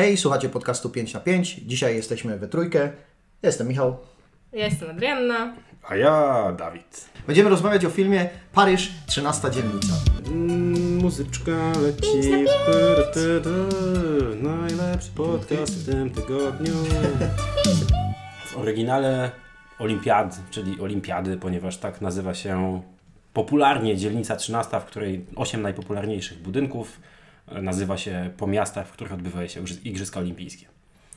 Hej, słuchacie podcastu 5 na 5. Dzisiaj jesteśmy we trójkę. Jestem Michał. Ja jestem Adrianna. A ja Dawid. Będziemy rozmawiać o filmie Paryż 13 dzielnica. Mm, muzyczka leci. Najlepszy podcast w tym tygodniu. W oryginale Olimpiad, czyli Olimpiady, ponieważ tak nazywa się popularnie dzielnica 13, w której 8 najpopularniejszych budynków nazywa się po miastach, w których odbywają się Igrzyska Olimpijskie.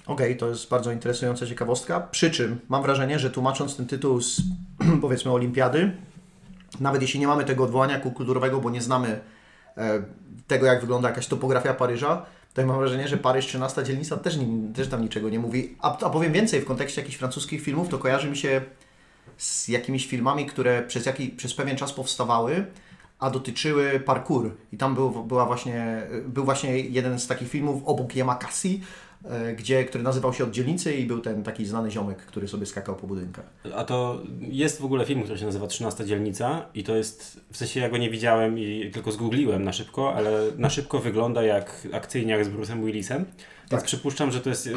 Okej, to jest bardzo interesująca ciekawostka. Przy czym mam wrażenie, że tłumacząc ten tytuł z powiedzmy Olimpiady, nawet jeśli nie mamy tego odwołania kulturowego, bo nie znamy e, tego, jak wygląda jakaś topografia Paryża, to mam wrażenie, że Paryż 13 dzielnica też, nie, też tam niczego nie mówi. A, a powiem więcej, w kontekście jakichś francuskich filmów, to kojarzy mi się z jakimiś filmami, które przez, jaki, przez pewien czas powstawały, a dotyczyły parkour. I tam był, była właśnie, był właśnie jeden z takich filmów obok Yamakasi, e, gdzie, który nazywał się Od dzielnicy i był ten taki znany ziomek, który sobie skakał po budynkach. A to jest w ogóle film, który się nazywa 13 dzielnica i to jest, w sensie ja go nie widziałem i tylko zgoogliłem na szybko, ale na szybko wygląda jak akcyjniak z Bruce'em Willisem. Więc Tak. przypuszczam, że to jest, yy,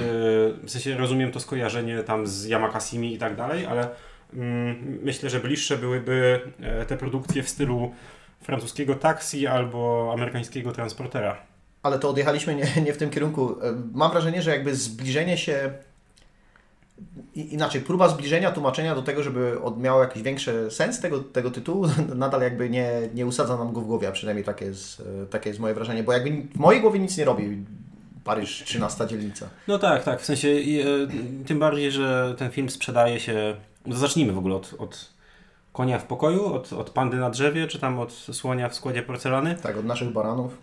w sensie rozumiem to skojarzenie tam z Yamakasimi i tak dalej, ale mm, myślę, że bliższe byłyby e, te produkcje w stylu francuskiego taksi albo amerykańskiego transportera. Ale to odjechaliśmy nie, nie w tym kierunku. E, Mam wrażenie, że jakby zbliżenie się. Inaczej, próba zbliżenia tłumaczenia do tego, żeby miało jakiś większy sens tego, tego tytułu, nadal jakby nie, nie usadza nam go w głowie, a przynajmniej takie jest, e, takie jest moje wrażenie, bo jakby w mojej głowie nic nie robi. Paryż 13 dzielnica. No tak, tak. W sensie e, tym bardziej, że ten film sprzedaje się. No zacznijmy w ogóle od, od konia w pokoju, od, od pandy na drzewie, czy tam od słonia w składzie porcelany. Tak, od naszych baranów.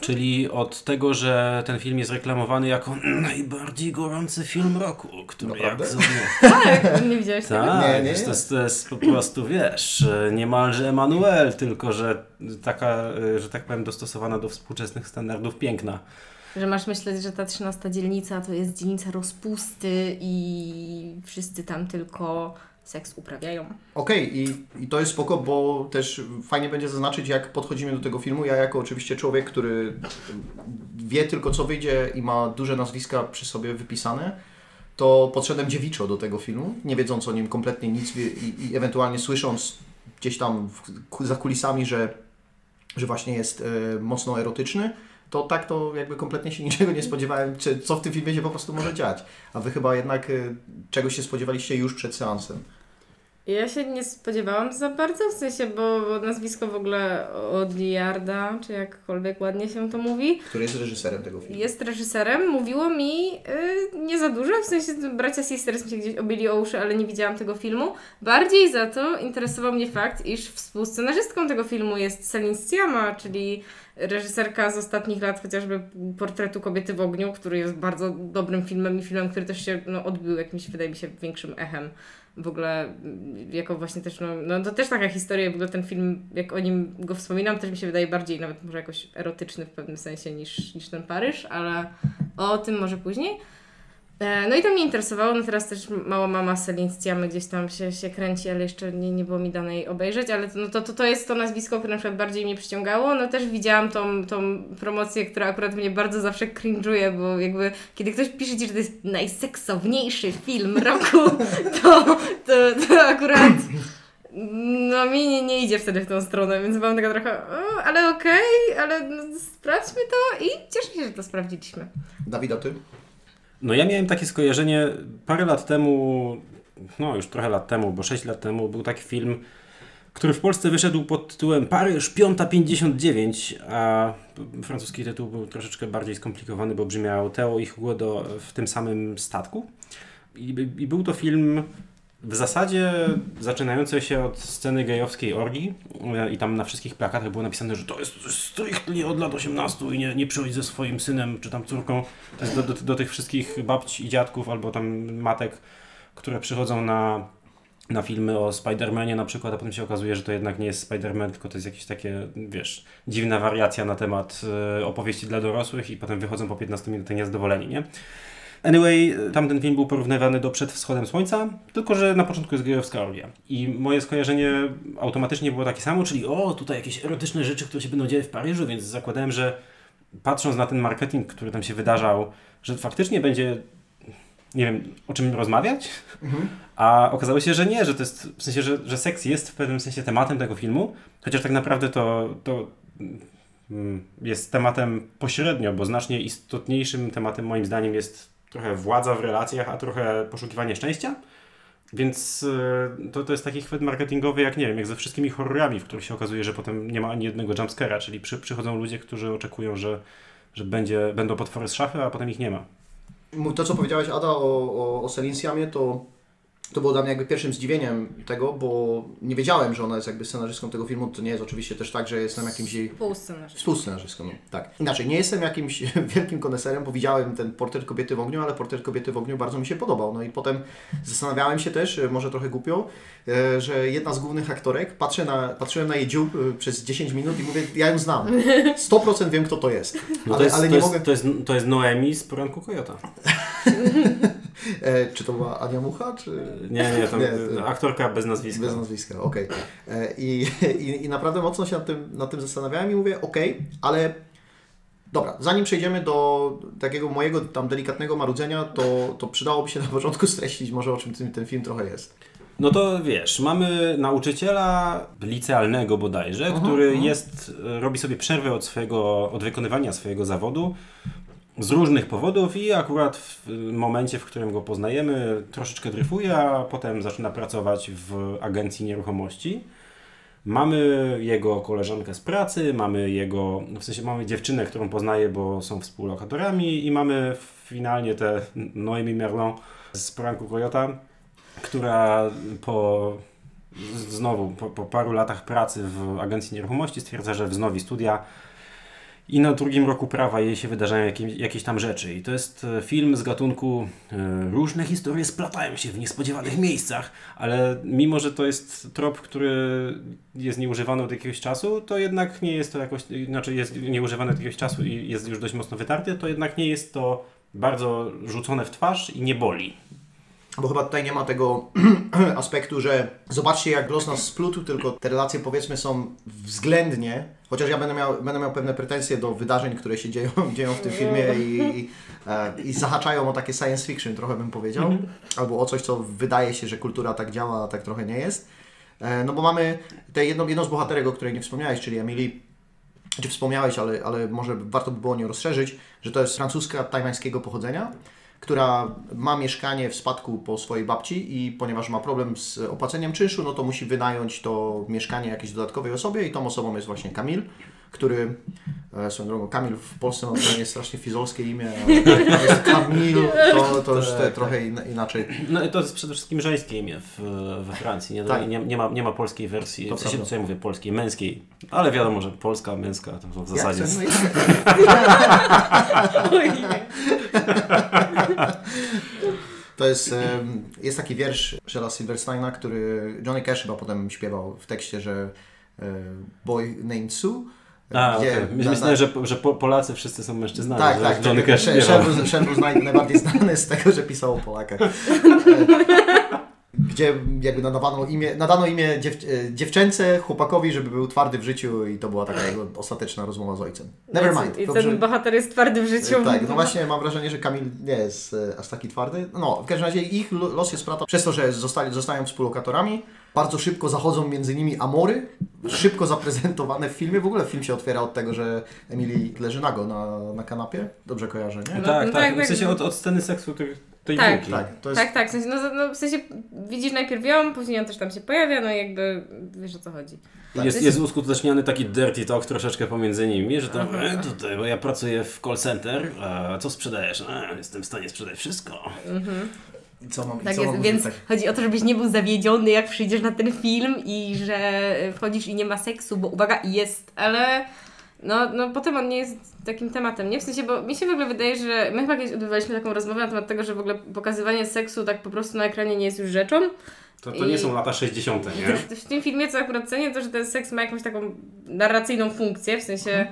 Czyli od tego, że ten film jest reklamowany jako najbardziej gorący film roku, który Naprawdę? jak sobie. Tak, nie widziałeś tego? Tak, Nie, nie wiesz, to, jest. jest, to jest po prostu, wiesz, niemalże Emanuel, tylko że taka, że tak powiem, dostosowana do współczesnych standardów piękna. Że masz myśleć, że ta 13 dzielnica to jest dzielnica rozpusty i wszyscy tam tylko seks uprawiają. Okej, i, i to jest spoko, bo też fajnie będzie zaznaczyć, jak podchodzimy do tego filmu. Ja jako oczywiście człowiek, który wie tylko co wyjdzie i ma duże nazwiska przy sobie wypisane, to podszedłem dziewiczo do tego filmu, nie wiedząc o nim kompletnie nic i, i ewentualnie słysząc gdzieś tam w, za kulisami, że, że właśnie jest e, mocno erotyczny, to tak to jakby kompletnie się niczego nie spodziewałem, czy, co w tym filmie się po prostu może dziać. A Wy chyba jednak e, czegoś się spodziewaliście już przed seansem. Ja się nie spodziewałam za bardzo, w sensie, bo, bo nazwisko w ogóle Odliarda, czy jakkolwiek ładnie się to mówi, który jest reżyserem tego filmu. jest reżyserem, mówiło mi y, nie za dużo, w sensie bracia Sisters mi się gdzieś obili o uszy, ale nie widziałam tego filmu. Bardziej za to interesował mnie fakt, iż współscenarzystką tego filmu jest Celine Sciamma, czyli reżyserka z ostatnich lat chociażby Portretu kobiety w ogniu, który jest bardzo dobrym filmem i filmem, który też się no, odbył jakimś, wydaje mi się, większym echem. W ogóle mm, jako właśnie też, no, no to też taka historia, ogóle ten film, jak o nim go wspominam, też mi się wydaje bardziej nawet może jakoś erotyczny w pewnym sensie niż, niż ten Paryż, ale o tym może później. E, No i to mnie interesowało, no teraz też mała mama Celine Sciammy gdzieś tam się, się kręci, ale jeszcze nie, nie było mi dane jej obejrzeć, ale to, no to, to, to jest to nazwisko, które na przykład bardziej mnie przyciągało. No też widziałam tą, tą promocję, która akurat mnie bardzo zawsze cringe'uje, bo jakby kiedy ktoś pisze Ci, że to jest najseksowniejszy film roku, to, to, to akurat no mi nie, nie idzie wtedy w tą stronę, więc byłam taka trochę, o, ale okej, ale no, sprawdźmy to i cieszę się, że to sprawdziliśmy. Dawid, a ty? No ja miałem takie skojarzenie parę lat temu, no już trochę lat temu, bo 6 lat temu był taki film, który w Polsce wyszedł pod tytułem Paryż 559, a francuski tytuł był troszeczkę bardziej skomplikowany, bo brzmiał Teo i Hugo w tym samym statku. I, I był to film w zasadzie zaczynający się od sceny gejowskiej orgii e, i tam na wszystkich plakatach było napisane, że to jest stricte od lat 18 i nie, nie przychodź ze swoim synem czy tam córką. To jest do, do, do tych wszystkich babci i dziadków albo tam matek, które przychodzą na, na filmy o Spider-Manie na przykład, a potem się okazuje, że to jednak nie jest Spider-Man, tylko to jest jakieś takie, wiesz, dziwna wariacja na temat e, opowieści dla dorosłych i potem wychodzą po 15 minutach niezadowoleni, nie? Anyway, tamten film był porównywany do Przed wschodem słońca, tylko że na początku jest gejowska orgia. I moje skojarzenie automatycznie było takie samo, czyli o, tutaj jakieś erotyczne rzeczy, które się będą dzieje w Paryżu, więc zakładałem, że patrząc na ten marketing, który tam się wydarzał, że faktycznie będzie, nie wiem, o czym rozmawiać, a okazało się, że nie, że to jest, w sensie, że, że seks jest w pewnym sensie tematem tego filmu, chociaż tak naprawdę to, to mm, jest tematem pośrednio, bo znacznie istotniejszym tematem moim zdaniem jest trochę władza w relacjach, a trochę poszukiwanie szczęścia. Więc e, to, to jest taki chwyt marketingowy, jak nie wiem, jak ze wszystkimi horrorami, w których się okazuje, że potem nie ma ani jednego jumpscare'a, czyli przy, przychodzą ludzie, którzy oczekują, że, że będzie, będą potwory z szafy, a potem ich nie ma. To, co powiedziałeś, Ada, o, o, o Celine Siamie, to, to było dla mnie jakby pierwszym zdziwieniem tego, bo nie wiedziałem, że ona jest jakby scenarzystką tego filmu. To nie jest oczywiście też tak, że jestem jakimś jej. Współscenarzystką, no, tak. Inaczej, nie jestem jakimś wielkim koneserem, bo widziałem ten portret kobiety w ogniu, ale portret kobiety w ogniu bardzo mi się podobał. No i potem zastanawiałem się też, e, może trochę głupio, e, że jedna z głównych aktorek, patrzę na, patrzyłem na jej dziób e, przez 10 minut i mówię, ja ją znam. 100% wiem, kto to jest. No ale to, jest, ale to, nie jest, mogę... to, jest, to jest Noemi z poranku Kojota. Czy to była Ania Mucha, czy... Nie, nie, to Nie, to- aktorka bez nazwiska. Bez nazwiska, okej. E, I, i, I naprawdę mocno się nad tym, nad tym zastanawiałem i mówię, okej, ale dobra, zanim przejdziemy do takiego mojego tam delikatnego marudzenia, to, to przydałoby się na początku streścić może o czym ten, ten film trochę jest. No to wiesz, mamy nauczyciela licealnego bodajże, który jest, robi sobie przerwę od swojego, od wykonywania swojego zawodu z różnych powodów i akurat w momencie, w którym go poznajemy, troszeczkę dryfuje, a potem zaczyna pracować w agencji nieruchomości. Mamy jego koleżankę z pracy, mamy jego, w sensie mamy dziewczynę, którą poznaje, bo są współlokatorami i mamy finalnie tę Noemi Merlon z poranku Kojota, która po znowu po, po paru latach pracy w agencji nieruchomości stwierdza, że wznowi studia i na drugim roku prawa jej się wydarzają jakieś, jakieś tam rzeczy. I to jest e, film z gatunku e, różne historie splatają się w niespodziewanych miejscach, ale mimo, że to jest trop, który jest nieużywany od jakiegoś czasu, to jednak nie jest to jakoś, znaczy jest nieużywany od jakiegoś czasu i jest już dość mocno wytarty, to jednak nie jest to bardzo rzucone w twarz i nie boli. Bo chyba tutaj nie ma tego aspektu, że zobaczcie jak los nas splótł, tylko te relacje powiedzmy są względnie, chociaż ja będę miał, będę miał pewne pretensje do wydarzeń, które się dzieją, dzieją w tym filmie i, i, e, i zahaczają o takie science fiction, trochę bym powiedział, albo o coś, co wydaje się, że kultura tak działa, a tak trochę nie jest. E, No bo mamy tę jedną, jedną z bohaterek, o której nie wspomniałeś, czyli Emily, czy wspomniałeś, ale, ale może warto by było nią rozszerzyć, że to jest francuska tajwańskiego pochodzenia, która ma mieszkanie w spadku po swojej babci i ponieważ ma problem z opłaceniem czynszu, no to musi wynająć to mieszkanie jakiejś dodatkowej osobie i tą osobą jest właśnie Kamil, który, e, swoją drogą, Kamil w Polsce ma to jest strasznie fizolskie imię, ale jest Kamil, to, to już te, trochę in, inaczej. No i to jest przede wszystkim żeńskie imię w, we Francji. Nie, Tak. nie, nie, ma, nie ma polskiej wersji, To w sensie, co ja mówię, polskiej, męskiej. Ale wiadomo, że polska, męska to w zasadzie Jak jest... no i- To jest, jest taki wiersz Shella Silversteina, który Johnny Cash chyba potem śpiewał w tekście, że e, Boy named Sue. A, gdzie- okay. na- Myślałem, że, że po, Polacy wszyscy są mężczyznami. Tak, że tak. Johnny Cash. Shen był- najbardziej znany z tego, że pisał o Polakach. E, Gdzie jakby nadawano imię, nadano imię dziew, e, dziewczęce chłopakowi, żeby był twardy w życiu i to była taka jego ostateczna rozmowa z ojcem. Never mind. I Dobrze. ten bohater jest twardy w życiu. Tak, no właśnie mam wrażenie, że Kamil nie jest e, aż taki twardy. No, w każdym razie ich lo- los jest splata przez to, że zostali, zostają współlokatorami. Bardzo szybko zachodzą między nimi amory, szybko zaprezentowane w filmie. W ogóle film się otwiera od tego, że Emily leży nago na, na kanapie. Dobrze kojarzę, nie? No, tak, no tak, tak, W tak. sensie od, od sceny seksu tej, tej Tak. piłki. Tak, to jest... Tak, tak, w sensie, no, no, w sensie widzisz najpierw ją, później on też tam się pojawia, no i jakby wiesz o co chodzi. Tak. Jest, jest uskuteczniony taki dirty talk troszeczkę pomiędzy nimi, że tam e, tutaj, bo ja pracuję w call center, a co sprzedajesz? E, jestem w stanie sprzedać wszystko. I Co mam, Tak co jest, mam więc chodzi o to, żebyś nie był zawiedziony, jak przyjdziesz na ten film i że wchodzisz i nie ma seksu, bo uwaga, jest, ale no, no potem on nie jest takim tematem, nie? W sensie, bo mi się w ogóle wydaje, że my chyba kiedyś odbywaliśmy taką rozmowę na temat tego, że w ogóle pokazywanie seksu tak po prostu na ekranie nie jest już rzeczą. To, to nie I- są lata 60., nie? W, w tym filmie, co akurat cenię, to, że ten seks ma jakąś taką narracyjną funkcję, w sensie,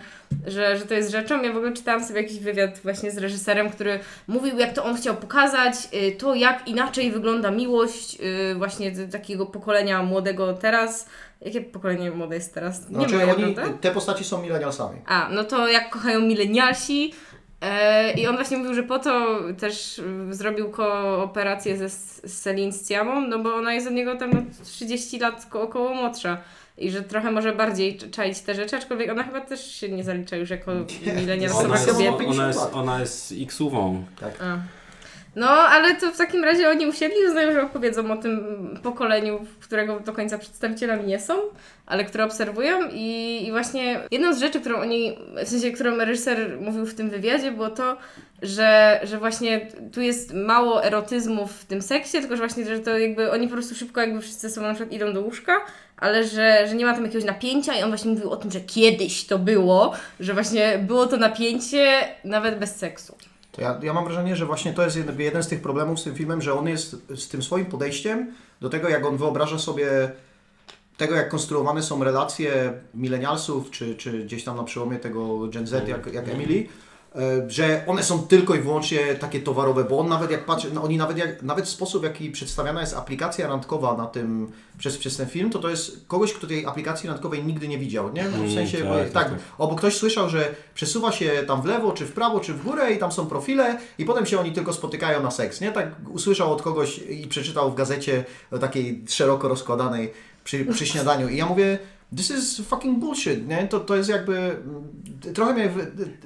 że, że to jest rzeczą. Ja w ogóle czytałam sobie jakiś wywiad właśnie z reżyserem, który mówił, jak to on chciał pokazać, y, to jak inaczej wygląda miłość y, właśnie takiego pokolenia młodego teraz. Jakie pokolenie młode jest teraz? Nie Znaczy, moje, oni, prawda? te postaci są milenialsami. A, no to jak kochają milenialsi. E, I on właśnie mówił, że po to też zrobił kooperację ze z Celine Sciamą, no bo ona jest od niego tam no 30 lat ko- około młodsza. I że trochę może bardziej cz- czaić te rzeczy, aczkolwiek ona chyba też się nie zalicza już jako milenialsowa Ona Ona jest, ma kobieta. 50 ona jest, ona jest X-uwą. A. No, ale to w takim razie oni usiedli i uznają, że opowiedzą o tym pokoleniu, którego do końca przedstawicielami nie są, ale które obserwują i, i właśnie jedną z rzeczy, którą oni, w sensie, którą reżyser mówił w tym wywiadzie, było to, że, że właśnie tu jest mało erotyzmu w tym seksie, tylko że właśnie, że to jakby oni po prostu szybko jakby wszyscy sobą na przykład idą do łóżka, ale że, że nie ma tam jakiegoś napięcia i on właśnie mówił o tym, że kiedyś to było, że właśnie było to napięcie nawet bez seksu. To ja, ja mam wrażenie, że właśnie to jest jeden, jeden z tych problemów z tym filmem, że on jest z tym swoim podejściem do tego, jak on wyobraża sobie tego, jak konstruowane są relacje milenialsów, czy, czy gdzieś tam na przełomie tego Gen Z, jak, jak Emily, e, że one są tylko i wyłącznie takie towarowe, bo on nawet jak patrzy, no oni nawet, jak, nawet sposób, w jaki przedstawiana jest aplikacja randkowa na tym, przez, przez ten film, to to jest kogoś, kto tej aplikacji randkowej nigdy nie widział, nie? W sensie, tak, bo, tak, tak, tak. ktoś słyszał, że przesuwa się tam w lewo, czy w prawo, czy w górę i tam są profile i potem się oni tylko spotykają na seks, nie? Tak usłyszał od kogoś i przeczytał w gazecie takiej szeroko rozkładanej przy, przy śniadaniu i ja mówię, this is fucking bullshit, nie? To, to jest jakby, mm, trochę mnie,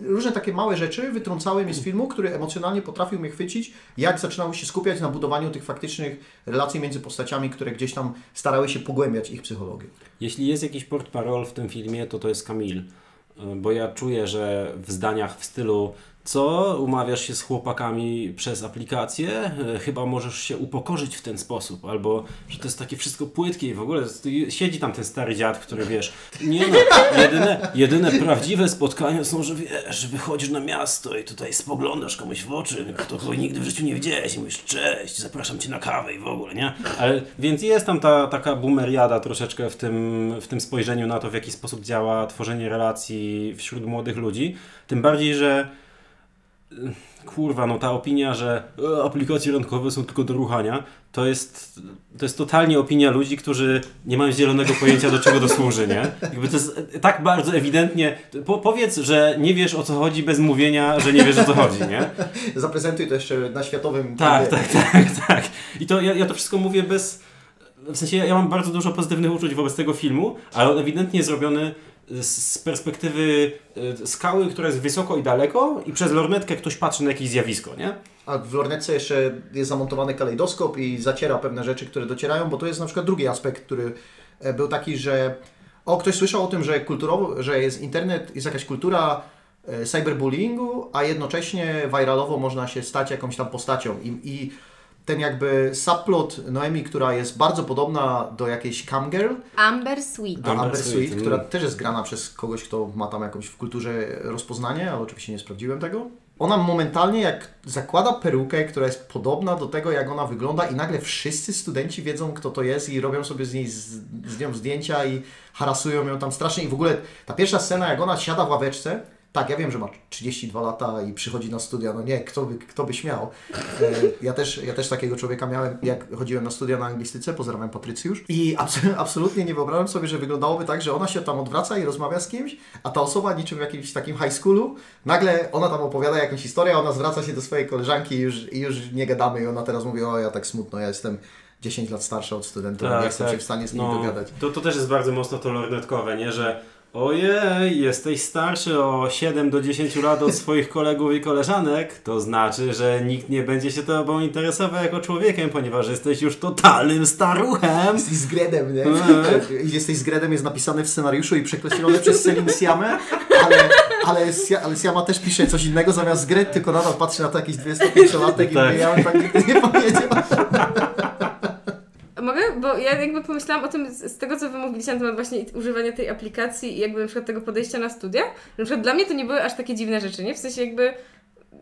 różne takie małe rzeczy wytrącały mnie z filmu, który emocjonalnie potrafił mnie chwycić, jak zaczynały się skupiać na budowaniu tych faktycznych relacji między postaciami, które gdzieś tam starały się pogłębiać ich psychologię. Jeśli jest jakiś port parol w tym filmie, to to jest Kamil. Bo ja czuję, że w zdaniach w stylu co, umawiasz się z chłopakami przez aplikację? Y, Chyba możesz się upokorzyć w ten sposób. Albo, że to jest takie wszystko płytkie i w ogóle siedzi tam ten stary dziad, który wiesz, nie no, jedyne, jedyne prawdziwe spotkania są, że wiesz, wychodzisz na miasto i tutaj spoglądasz komuś w oczy, kto kogo nigdy w życiu nie widziałeś i mówisz cześć, zapraszam cię na kawę i w ogóle, nie? Ale, więc jest tam ta taka boomeriada troszeczkę w tym, w tym spojrzeniu na to, w jaki sposób działa tworzenie relacji wśród młodych ludzi. Tym bardziej, że kurwa, no ta opinia, że e, aplikacje randkowe są tylko do ruchania, to jest, to jest totalnie opinia ludzi, którzy nie mają zielonego pojęcia, do czego to służy, nie? Jakby to jest e, tak bardzo ewidentnie, po, powiedz, że nie wiesz o co chodzi bez mówienia, że nie wiesz o co chodzi, nie? Zaprezentuj to jeszcze na światowym Tak, tak, tak, tak. I to ja, ja to wszystko mówię bez. W sensie ja mam bardzo dużo pozytywnych uczuć wobec tego filmu, ale on ewidentnie jest zrobiony z, perspektywy y, skały, która jest wysoko i daleko, i przez lornetkę ktoś patrzy na jakieś zjawisko, nie? A w lornetce jeszcze jest zamontowany kalejdoskop i zaciera pewne rzeczy, które docierają, bo to jest na przykład drugi aspekt, który e, był taki, że o, ktoś słyszał o tym, że kulturowo, że jest internet, jest jakaś kultura e, cyberbullyingu, a jednocześnie viralowo można się stać jakąś tam postacią i, i ten jakby subplot Noemi, która jest bardzo podobna do jakiejś camgirl, Amber Sweet. do Amber Amber Sweet, Sweet, mm. która też jest grana przez kogoś, kto ma tam jakąś w kulturze rozpoznanie, ale oczywiście nie sprawdziłem tego. Ona momentalnie jak zakłada perukę, która jest podobna do tego, jak ona wygląda i nagle wszyscy studenci wiedzą, kto to jest i robią sobie z niej z, z nią zdjęcia i harasują ją tam strasznie i w ogóle ta pierwsza scena, jak ona siada w ławeczce, tak, ja wiem, że ma 32 lata i przychodzi na studia, no nie, kto by, kto by śmiał. E, Ja też, ja też takiego człowieka miałem, jak chodziłem na studia na anglistyce, pozdrawiam Patrycjusz i abs absolutnie nie wyobrażam sobie, że wyglądałoby tak, że ona się tam odwraca i rozmawia z kimś, a ta osoba niczym w jakimś takim high schoolu, nagle ona tam opowiada jakąś historię, a ona zwraca się do swojej koleżanki i już, i już nie gadamy i ona teraz mówi, o ja tak smutno, ja jestem 10 lat starsza od studentów, nie jestem się w stanie z nim No, dogadać. To, to też jest bardzo mocno to lornetkowe, nie? Że ojej, jesteś starszy o 7 do 10 lat od swoich kolegów i koleżanek, to znaczy, że nikt nie będzie się tobą interesował jako człowiekiem, ponieważ jesteś już totalnym staruchem. Jesteś z Gredem, nie? Eee. Jesteś z Gredem jest napisane w scenariuszu i przekreślone przez Celine Siamę, ale, ale, Sia- ale Siama też pisze coś innego zamiast Gred, tylko nadal patrzy na to jakiś 25-latek i Tak. mówi, ja bym tak nigdy nie powiedział. Mogę? Bo ja jakby pomyślałam o tym z, z tego, co wy mówiliście na temat właśnie używania tej aplikacji i jakby na przykład tego podejścia na studia. Na przykład dla mnie to nie były aż takie dziwne rzeczy, nie? W sensie jakby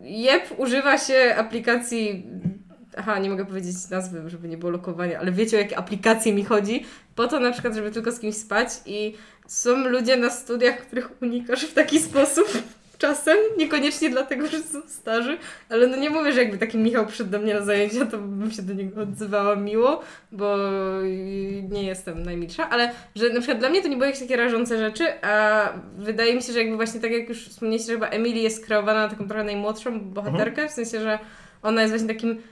jeb używa się aplikacji Aha, nie mogę powiedzieć nazwy, żeby nie było lokowania, ale wiecie o jakie aplikacje mi chodzi? Po to na przykład, żeby tylko z kimś spać i są ludzie na studiach, których unikasz w taki sposób. Czasem, niekoniecznie dlatego, że są starzy, ale no nie mówię, że jakby taki Michał przyszedł do mnie na zajęcia, to bym się do niego odzywała miło, bo nie jestem najmilsza, ale że na przykład dla mnie to nie były jakieś takie rażące rzeczy, a wydaje mi się, że jakby właśnie tak jak już wspomnieliście, że chyba Emily jest kreowana na taką trochę najmłodszą bohaterkę, w sensie, że ona jest właśnie takim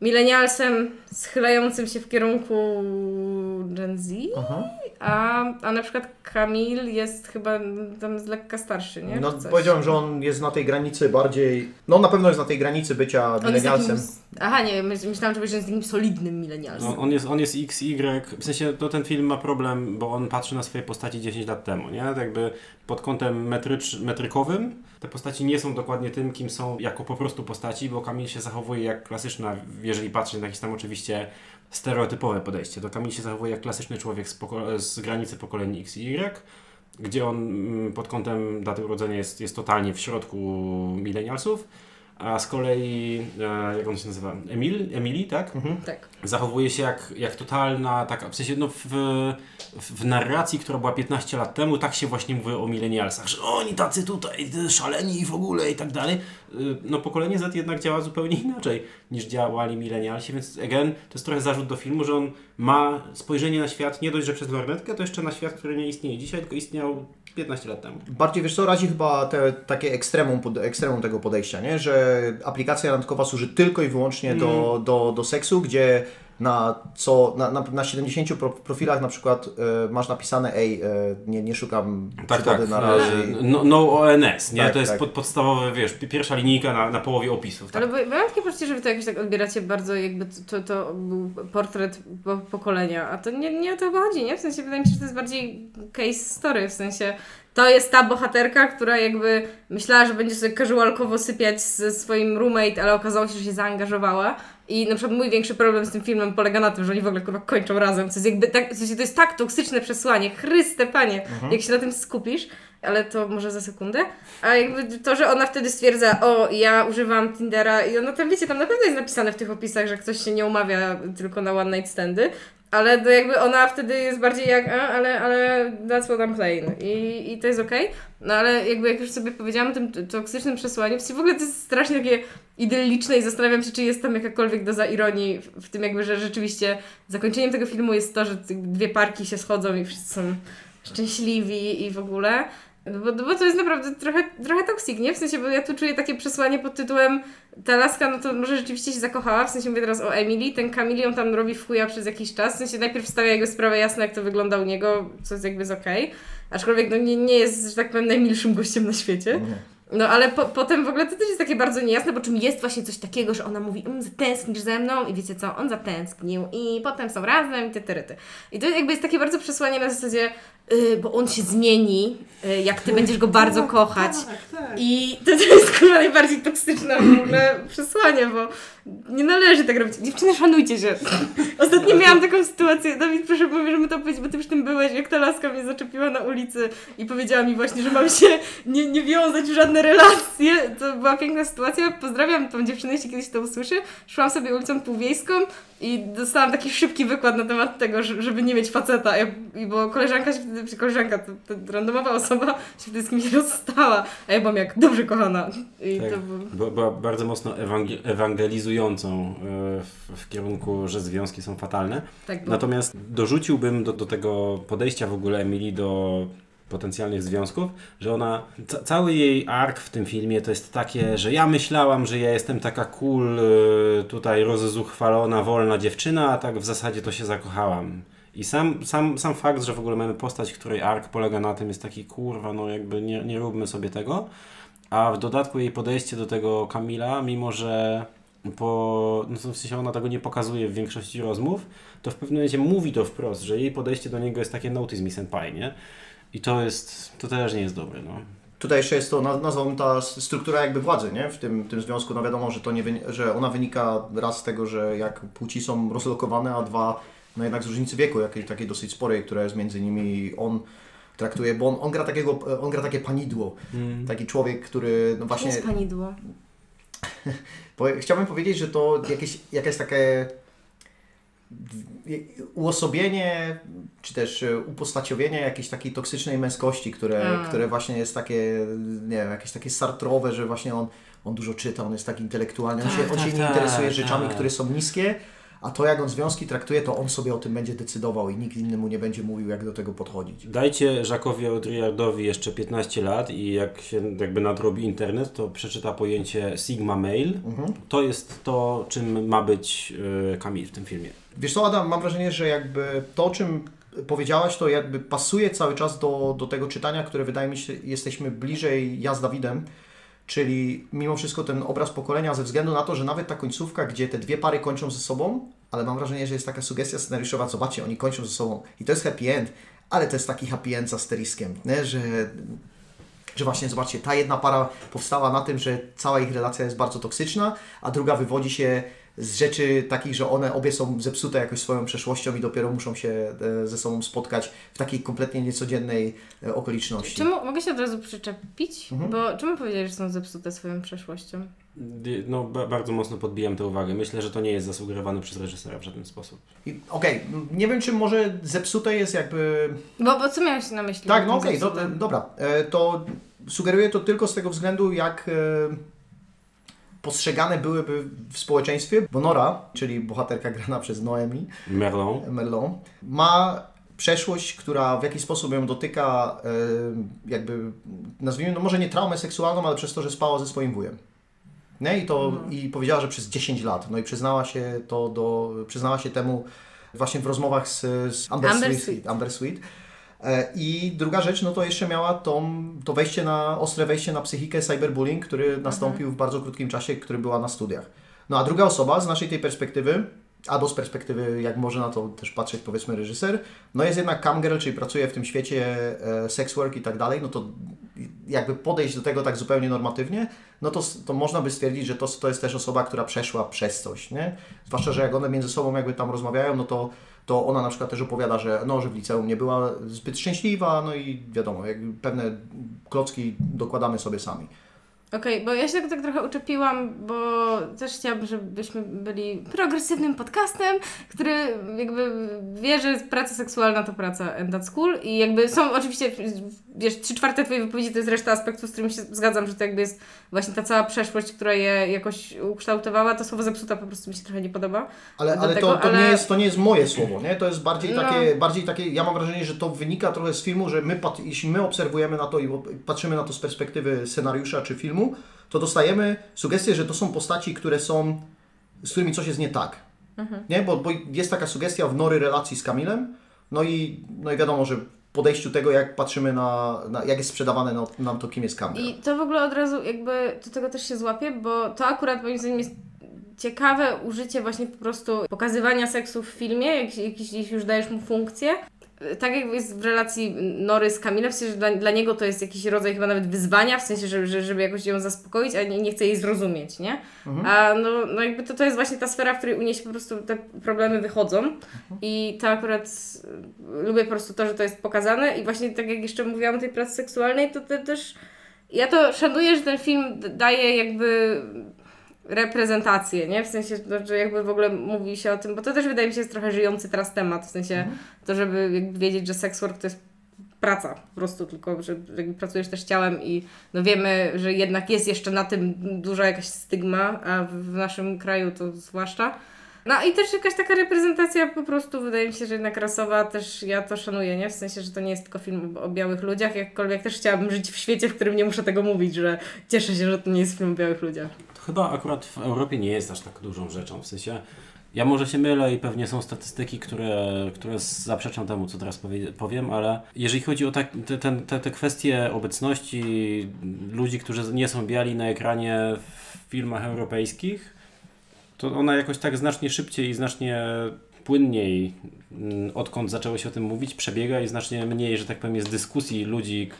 milenialsem schylającym się w kierunku Gen Z, Aha. A, a na przykład Kamil jest chyba tam z lekka starszy, nie? No powiedziałem, że on jest na tej granicy bardziej, no na pewno jest na tej granicy bycia On milenialsem. takim- Aha, nie, my- myślałam, że będzie takim solidnym milenialsem. No, on, jest, on jest XY, w sensie to ten film ma problem, bo on patrzy na swoje postaci 10 lat temu, nie? Tak jakby pod kątem metrycz, metrykowym te postaci nie są dokładnie tym, kim są jako po prostu postaci, bo Kamil się zachowuje jak klasyczna, jeżeli patrzy na jakieś tam oczywiście stereotypowe podejście, to Kamil się zachowuje jak klasyczny człowiek z, z granicy pokoleń X i Y, gdzie on mm, pod kątem daty urodzenia jest, jest totalnie w środku milenialsów, a z kolei, e, jak on się nazywa, Emil, Emily, tak? Tak. zachowuje się jak, jak totalna taka, w sensie no w, w, w narracji, która była 15 lat temu, tak się właśnie mówi o milenialsach, że oni tacy tutaj szaleni i w ogóle i tak dalej. Y, No pokolenie Z jednak działa zupełnie inaczej niż działali milenialsi, więc again, to jest trochę zarzut do filmu, że on ma spojrzenie na świat nie dość, że przez lornetkę, to jeszcze na świat, który nie istnieje dzisiaj, tylko istniał 15 lat temu. Bardziej wiesz co, razi chyba te takie ekstremum, pod- ekstremum tego podejścia, nie? że aplikacja randkowa służy tylko i wyłącznie do, Mm. do, do seksu, gdzie na, co, na, na, na 70 pro, profilach na przykład e, masz napisane ej, e, nie, nie szukam Tak, przygody tak. na razie. e, No, no ONS, nie? Tak, to jest tak. pod, podstawowe, wiesz, pi- pierwsza linijka na, na połowie opisów. Tak? Ale bo, bo ja mam takie poczucie, że wy to jakoś tak odbieracie bardzo jakby to, to był portret po, pokolenia, a to nie, nie o to chodzi, nie? W sensie wydaje mi się, że to jest bardziej case story, w sensie to jest ta bohaterka, która jakby myślała, że będzie sobie casualkowo sypiać ze swoim roommate, ale okazało się, że się zaangażowała. I na przykład mój większy problem z tym filmem polega na tym, że oni w ogóle kurwa kończą razem. Co jest jakby tak, to jest tak toksyczne przesłanie. Chryste panie, jak się na tym skupisz. Ale to może za sekundę. A jakby to, że ona wtedy stwierdza, o, ja używam Tindera i ono tam, wiecie, tam na pewno jest napisane w tych opisach, że ktoś się nie umawia tylko na one night standy. Ale to jakby ona wtedy jest bardziej jak, a, ale, ale that's what I'm playing. I, i to jest okej. No ale jakby jak już sobie powiedziałam o tym toksycznym przesłaniu, w ogóle to jest strasznie takie idylliczne i zastanawiam się, czy jest tam jakakolwiek doza ironii w, tym jakby, że rzeczywiście zakończeniem tego filmu jest to, że dwie parki się schodzą i wszyscy są szczęśliwi i w ogóle. Bo, bo to jest naprawdę trochę, trochę toksik, nie? W sensie, bo ja tu czuję takie przesłanie pod tytułem ta laska, no to może rzeczywiście się zakochała, w sensie mówię teraz o Emily, ten Kamil ją tam robi w chuja przez jakiś czas, w sensie najpierw stawia jego sprawę jasno, jak to wygląda u niego, co jest jakby z okej, aczkolwiek no nie, nie jest, że tak powiem, najmilszym gościem na świecie. No ale po, potem w ogóle to też jest takie bardzo niejasne, bo czym jest właśnie coś takiego, że ona mówi, mm, zatęsknisz ze mną i wiecie co, on zatęsknił i potem są razem i ty, ty, ty. I to jakby jest takie bardzo przesłanie na zasadzie, y, bo on się zmieni, y, jak ty będziesz go bardzo kochać. I to, to jest chyba najbardziej toksyczne w ogóle przesłanie, bo nie należy tak robić. Dziewczyny, szanujcie się. Ostatnio miałam taką sytuację, Dawid, proszę możemy to powiedzieć, bo ty już tym byłeś, jak ta laska mnie zaczepiła na ulicy i powiedziała mi właśnie, że mam się nie, nie wiązać w żadne relacje. To była piękna sytuacja. Pozdrawiam tą dziewczynę, jeśli kiedyś to usłyszy. Szłam sobie ulicą Półwiejską i dostałam taki szybki wykład na temat tego, że- żeby nie mieć faceta. Ja, i bo koleżanka się wtedy, czy koleżanka, to, to randomowa osoba się wtedy z kimś rozstała. A ja byłam jak dobrze kochana. I Tak. to było... Była, bardzo mocno ewange- ewangelizującą e, w, w kierunku, że związki są fatalne. Tak. Natomiast dorzuciłbym do, do tego podejścia w ogóle Emilii do potencjalnych związków, że ona, ca- cały jej ark w tym filmie to jest takie, że ja myślałam, że ja jestem taka cool, e, tutaj rozzuchwalona, wolna dziewczyna, a tak w zasadzie to się zakochałam. I sam, sam, sam fakt, że w ogóle mamy postać, której ark polega na tym, jest taki kurwa, no jakby nie, nie róbmy sobie tego. A w dodatku jej podejście do tego Kamila, mimo że po, no w sensie ona tego nie pokazuje w większości rozmów, to w pewnym momencie mówi to wprost, że jej podejście do niego jest takie notice me senpai, nie? I to jest, to też nie jest dobre, no. Tutaj jeszcze jest to, naz- nazwałbym ta struktura jakby władzy, nie? W tym, tym związku, no wiadomo, że to nie, że ona wynika raz z tego, że jak płci są rozlokowane, a dwa, no jednak z różnicy wieku, jakiej takiej dosyć sporej, która jest między nimi i on traktuje, bo on, on gra takiego, on gra takie panidło. Taki człowiek, który no właśnie... Jest panidło. Bo chciałbym powiedzieć, że to jakieś, jakieś takie uosobienie, czy też e, upostaciowienie jakiejś takiej toksycznej męskości, które, Mm. które właśnie jest takie, nie wiem, jakieś takie sartrowe, że właśnie on, on dużo czyta, on jest tak intelektualny, on się, on Tak, się nie tak, interesuje tak. rzeczami, które są niskie, a to jak on związki traktuje, to on sobie o tym będzie decydował i nikt inny mu nie będzie mówił, jak do tego podchodzić. Dajcie Jacquesowi Audrillardowi jeszcze 15 lat i jak się jakby nadrobi internet, to przeczyta pojęcie Sigma Male. Mhm. To jest to, czym ma być y, Kamil w tym filmie. Wiesz co, Adam, mam wrażenie, że jakby to, o czym powiedziałaś, to jakby pasuje cały czas do, do tego czytania, które wydaje mi się, jesteśmy bliżej ja z Dawidem, czyli mimo wszystko ten obraz pokolenia ze względu na to, że nawet ta końcówka, gdzie te dwie pary kończą ze sobą, ale mam wrażenie, że jest taka sugestia scenariuszowa, zobaczcie, oni kończą ze sobą i to jest happy end, ale to jest taki happy end z asteriskiem, nie? że że właśnie zobaczcie, ta jedna para powstała na tym, że cała ich relacja jest bardzo toksyczna, a druga wywodzi się z rzeczy takich, że one obie są zepsute jakoś swoją przeszłością i dopiero muszą się e, ze sobą spotkać w takiej kompletnie niecodziennej e, okoliczności. Czemu, mogę się od razu przyczepić? Mhm. Bo czemu powiedziałeś, że są zepsute swoją przeszłością? No, ba- bardzo mocno podbijam tę uwagę. Myślę, że to nie jest zasugerowane przez reżysera w żaden sposób. Okej, m, nie wiem, czy może zepsute jest jakby Bo, bo co miałeś na myśli? Tak, no okej, do, zepsutym? dobra. E, To sugeruję to tylko z tego względu, jak postrzegane byłyby w społeczeństwie, bo Nora, czyli bohaterka grana przez Noemi Merlon. Merlon, ma przeszłość, która w jakiś sposób ją dotyka, e, jakby nazwijmy, no może nie traumę seksualną, ale przez to, że spała ze swoim wujem. Nie? I, to, I powiedziała, że przez 10 lat. No i przyznała się to do, przyznała się temu właśnie w rozmowach z, z Amber, Amber Sweet. Sweet. Amber Sweet. E, I druga rzecz, no to jeszcze miała tą, to wejście na, ostre wejście na psychikę cyberbullying, który nastąpił w bardzo krótkim czasie, który była na studiach. No a druga osoba z naszej tej perspektywy, albo z perspektywy, jak może na to też patrzeć powiedzmy reżyser, no jest jednak camgirl, czyli pracuje w tym świecie e, sex work i tak dalej, no to jakby podejść do tego tak zupełnie normatywnie, no to, to można by stwierdzić, że to, to jest też osoba, która przeszła przez coś, nie? Zwłaszcza, że jak one między sobą jakby tam rozmawiają, no to, to ona na przykład też opowiada, że no, że w liceum nie była zbyt szczęśliwa, no i wiadomo, jakby pewne klocki dokładamy sobie sami. Okej, bo ja się tak, tak trochę uczepiłam, bo też chciałabym, żebyśmy byli progresywnym podcastem, który jakby wie, że praca seksualna to praca and that's cool i jakby są oczywiście, wiesz, trzy czwarte Twojej wypowiedzi to jest reszta aspektów, z którymi się zgadzam, że to jakby jest właśnie ta cała przeszłość, która je jakoś ukształtowała. To słowo zepsuta po prostu mi się trochę nie podoba. Ale, ale tego, to, to, ale- Nie jest, to nie jest moje słowo, nie? To jest bardziej No. takie, bardziej takie, ja mam wrażenie, że to wynika trochę z filmu, że my, jeśli my obserwujemy na to i patrzymy na to z perspektywy scenariusza czy filmu, to dostajemy sugestię, że to są postaci, które są, z którymi coś jest nie tak. Mhm. Nie? Bo, bo jest taka sugestia w Nory relacji z Kamilem, no i, no i wiadomo, że w podejściu tego, jak patrzymy na, na jak jest sprzedawane nam, nam to, kim jest Kamil. I to w ogóle od razu jakby do tego też się złapie, bo to akurat moim zdaniem jest ciekawe użycie właśnie po prostu pokazywania seksu w filmie, jak, jak, jeśli już dajesz mu funkcję. Tak jak jest w relacji Nory z Kamilem, w sensie, że dla, dla niego to jest jakiś rodzaj chyba nawet wyzwania, w sensie, że, że, żeby jakoś ją zaspokoić, a nie, nie chce jej zrozumieć, nie? A no, no jakby to, to jest właśnie ta sfera, w której u niej się po prostu te problemy wychodzą. I to akurat y, lubię po prostu to, że to jest pokazane. I właśnie tak jak jeszcze mówiłam o tej pracy seksualnej, to te, też ja to szanuję, że ten film daje jakby reprezentację, nie? W sensie, że jakby w ogóle mówi się o tym, bo to też wydaje mi się jest trochę żyjący teraz temat, w sensie to, żeby jakby wiedzieć, że sex work to jest praca po prostu, tylko że jakby pracujesz też ciałem i no wiemy, że jednak jest jeszcze na tym duża jakaś stygma, a w naszym kraju to zwłaszcza. No i też jakaś taka reprezentacja po prostu, wydaje mi się, że jednak rasowa też ja to szanuję, nie? W sensie, że to nie jest tylko film o białych ludziach, jakkolwiek też chciałabym żyć w świecie, w którym nie muszę tego mówić, że cieszę się, że to nie jest film o białych ludziach. Chyba akurat w Europie nie jest aż tak dużą rzeczą. W sensie, ja może się mylę i pewnie są statystyki, które, które zaprzeczą temu, co teraz powie, powiem, ale jeżeli chodzi o tak, te, te, te kwestie obecności ludzi, którzy nie są biali na ekranie w filmach europejskich, to ona jakoś tak znacznie szybciej i znacznie płynniej, mm, odkąd zaczęło się o tym mówić, przebiega i znacznie mniej, że tak powiem, jest dyskusji ludzi,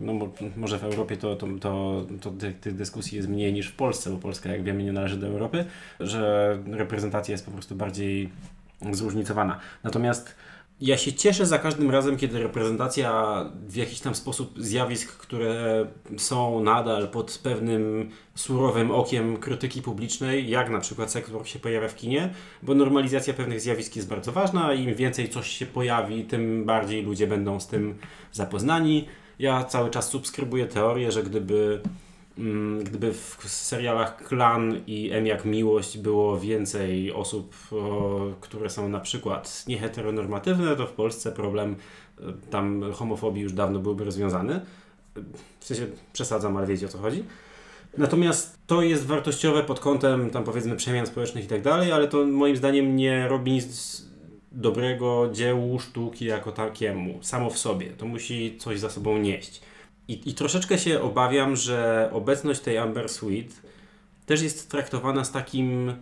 no mo- może w Europie to, to, to, to tych, tych dyskusji jest mniej niż w Polsce, bo Polska, jak wiemy, nie należy do Europy, że reprezentacja jest po prostu bardziej zróżnicowana. Natomiast Ja się cieszę za każdym razem, kiedy reprezentacja w jakiś tam sposób zjawisk, które są nadal pod pewnym surowym okiem krytyki publicznej, jak na przykład seks się pojawia w kinie, bo normalizacja pewnych zjawisk jest bardzo ważna im więcej coś się pojawi, tym bardziej ludzie będą z tym zapoznani. Ja cały czas subskrybuję teorię, że gdyby gdyby w serialach Klan i M jak Miłość było więcej osób, które są na przykład nieheteronormatywne, to w Polsce problem e, tam homofobii już dawno byłby rozwiązany. W sensie przesadzam, ale wiecie o co chodzi. Natomiast to jest wartościowe pod kątem tam powiedzmy przemian społecznych i tak dalej, ale to moim zdaniem nie robi nic dobrego dziełu sztuki jako takiemu, samo w sobie. To musi coś za sobą nieść. I, I troszeczkę się obawiam, że obecność tej Amber Sweet też jest traktowana z takim.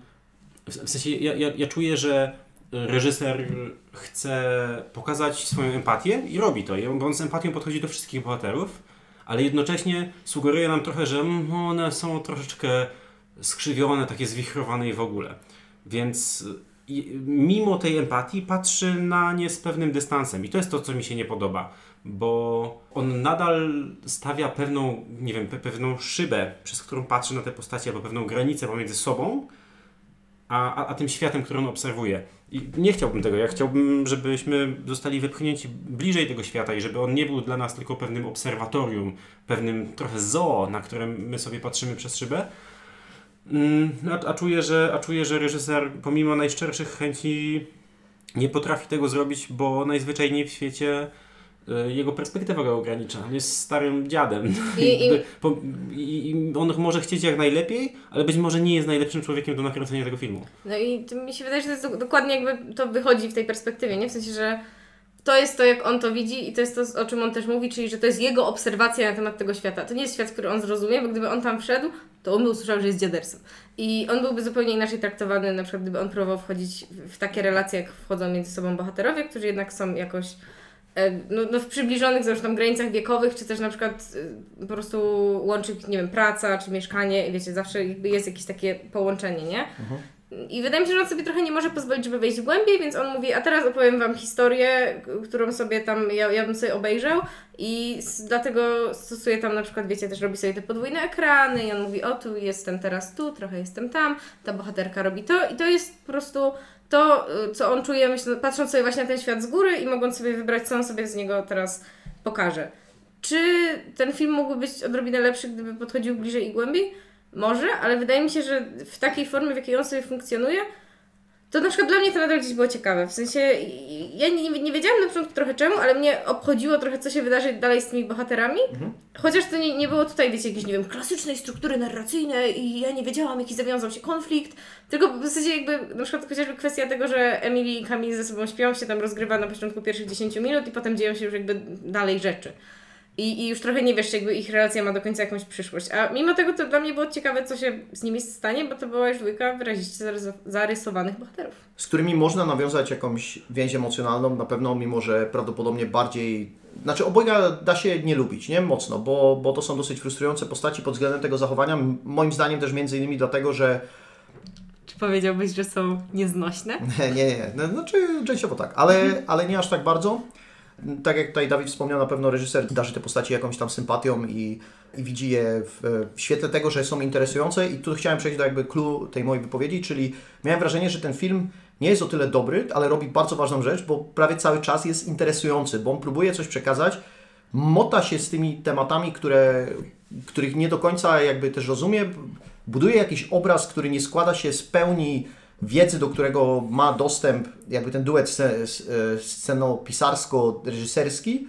W sensie, ja, ja, ja czuję, że reżyser chce pokazać swoją empatię i robi to. Bo on z empatią podchodzi do wszystkich bohaterów, ale jednocześnie sugeruje nam trochę, że mm, one są troszeczkę skrzywione, takie zwichrowane i w ogóle. Więc mimo tej empatii patrzy na nie z pewnym dystansem i to jest to, co mi się nie podoba bo on nadal stawia pewną, nie wiem, pewną szybę, przez którą patrzy na te postacie, albo pewną granicę pomiędzy sobą, a, a, a, tym światem, który on obserwuje. I nie chciałbym tego. Ja chciałbym, żebyśmy zostali wypchnięci bliżej tego świata i żeby on nie był dla nas tylko pewnym obserwatorium, pewnym trochę zoo, na którym my sobie patrzymy przez szybę. Mm, a, a, czuję, że, a czuję, że reżyser pomimo najszczerszych chęci nie potrafi tego zrobić, bo najzwyczajniej w świecie jego perspektywa go ogranicza. On jest starym dziadem. I, i... I, on może chcieć jak najlepiej, ale być może nie jest najlepszym człowiekiem do nakręcenia tego filmu. No i mi się wydaje, że to jest dokładnie jakby to wychodzi w tej perspektywie, nie? W sensie, że to jest to, jak on to widzi i to jest to, o czym on też mówi, czyli że to jest jego obserwacja na temat tego świata. To nie jest świat, który on zrozumie, bo gdyby on tam wszedł, to on by usłyszał, że jest dziadersem. I on byłby zupełnie inaczej traktowany, na przykład gdyby on próbował wchodzić w takie relacje, jak wchodzą między sobą bohaterowie, którzy jednak są jakoś E, no, no w przybliżonych zresztą granicach wiekowych, czy też na przykład e, po prostu łączy, nie wiem, praca, czy mieszkanie i wiecie, zawsze jakby jest jakieś takie połączenie, nie? Mhm. I wydaje mi się, że on sobie trochę nie może pozwolić, żeby wejść głębiej, więc on mówi, a teraz opowiem Wam historię, którą sobie tam, ja, ja bym sobie obejrzał i dlatego stosuje tam na przykład, wiecie, też robi sobie te podwójne ekrany i on mówi, o tu jestem teraz tu, trochę jestem tam, ta bohaterka robi to i to jest po prostu to, y, co on czuje, myślę, patrząc sobie właśnie na ten świat z góry i mogąc sobie wybrać, co on sobie z niego teraz pokaże. Czy ten film mógłby być odrobinę lepszy, gdyby podchodził bliżej i głębiej? Może, ale wydaje mi się, że w takiej formie, w jakiej on sobie funkcjonuje, to na przykład dla mnie to nadal gdzieś było ciekawe. W sensie, ja nie, nie wiedziałam na początku trochę czemu, ale mnie obchodziło trochę, co się wydarzy dalej z tymi bohaterami. Mhm. Chociaż to nie, nie było tutaj, wiecie, jakiejś, nie wiem, klasycznej struktury narracyjnej i ja nie wiedziałam, jaki zawiązał się konflikt. Tylko w zasadzie jakby, na przykład chociażby kwestia tego, że Emily i Camille ze sobą śpią, się tam rozgrywa na początku pierwszych 10 minut i potem dzieją się już jakby dalej rzeczy. I, I już trochę nie wiesz, czy jakby ich relacja ma do końca jakąś przyszłość. A mimo tego to dla mnie było ciekawe, co się z nimi stanie, bo to była już dwójka wyraziście zarysowanych bohaterów. Z którymi można nawiązać jakąś więź emocjonalną, na pewno, mimo że prawdopodobnie bardziej znaczy obojga da się nie lubić, nie? Mocno, bo, bo to są dosyć frustrujące postaci pod względem tego zachowania. Moim zdaniem też między innymi dlatego, że czy powiedziałbyś, że są nieznośne? Nie, nie, nie. No, znaczy częściowo tak, ale, ale nie aż tak bardzo tak jak tutaj Dawid wspomniał, na pewno reżyser darzy te postaci jakąś tam sympatią i, i widzi je w, w, świetle tego, że są interesujące. I tu chciałem przejść do jakby clue tej mojej wypowiedzi, czyli miałem wrażenie, że ten film nie jest o tyle dobry, ale robi bardzo ważną rzecz, bo prawie cały czas jest interesujący, bo on próbuje coś przekazać, mota się z tymi tematami, które, których nie do końca jakby też rozumie, buduje jakiś obraz, który nie składa się z pełni wiedzy, do którego ma dostęp jakby ten duet scenopisarsko-reżyserski.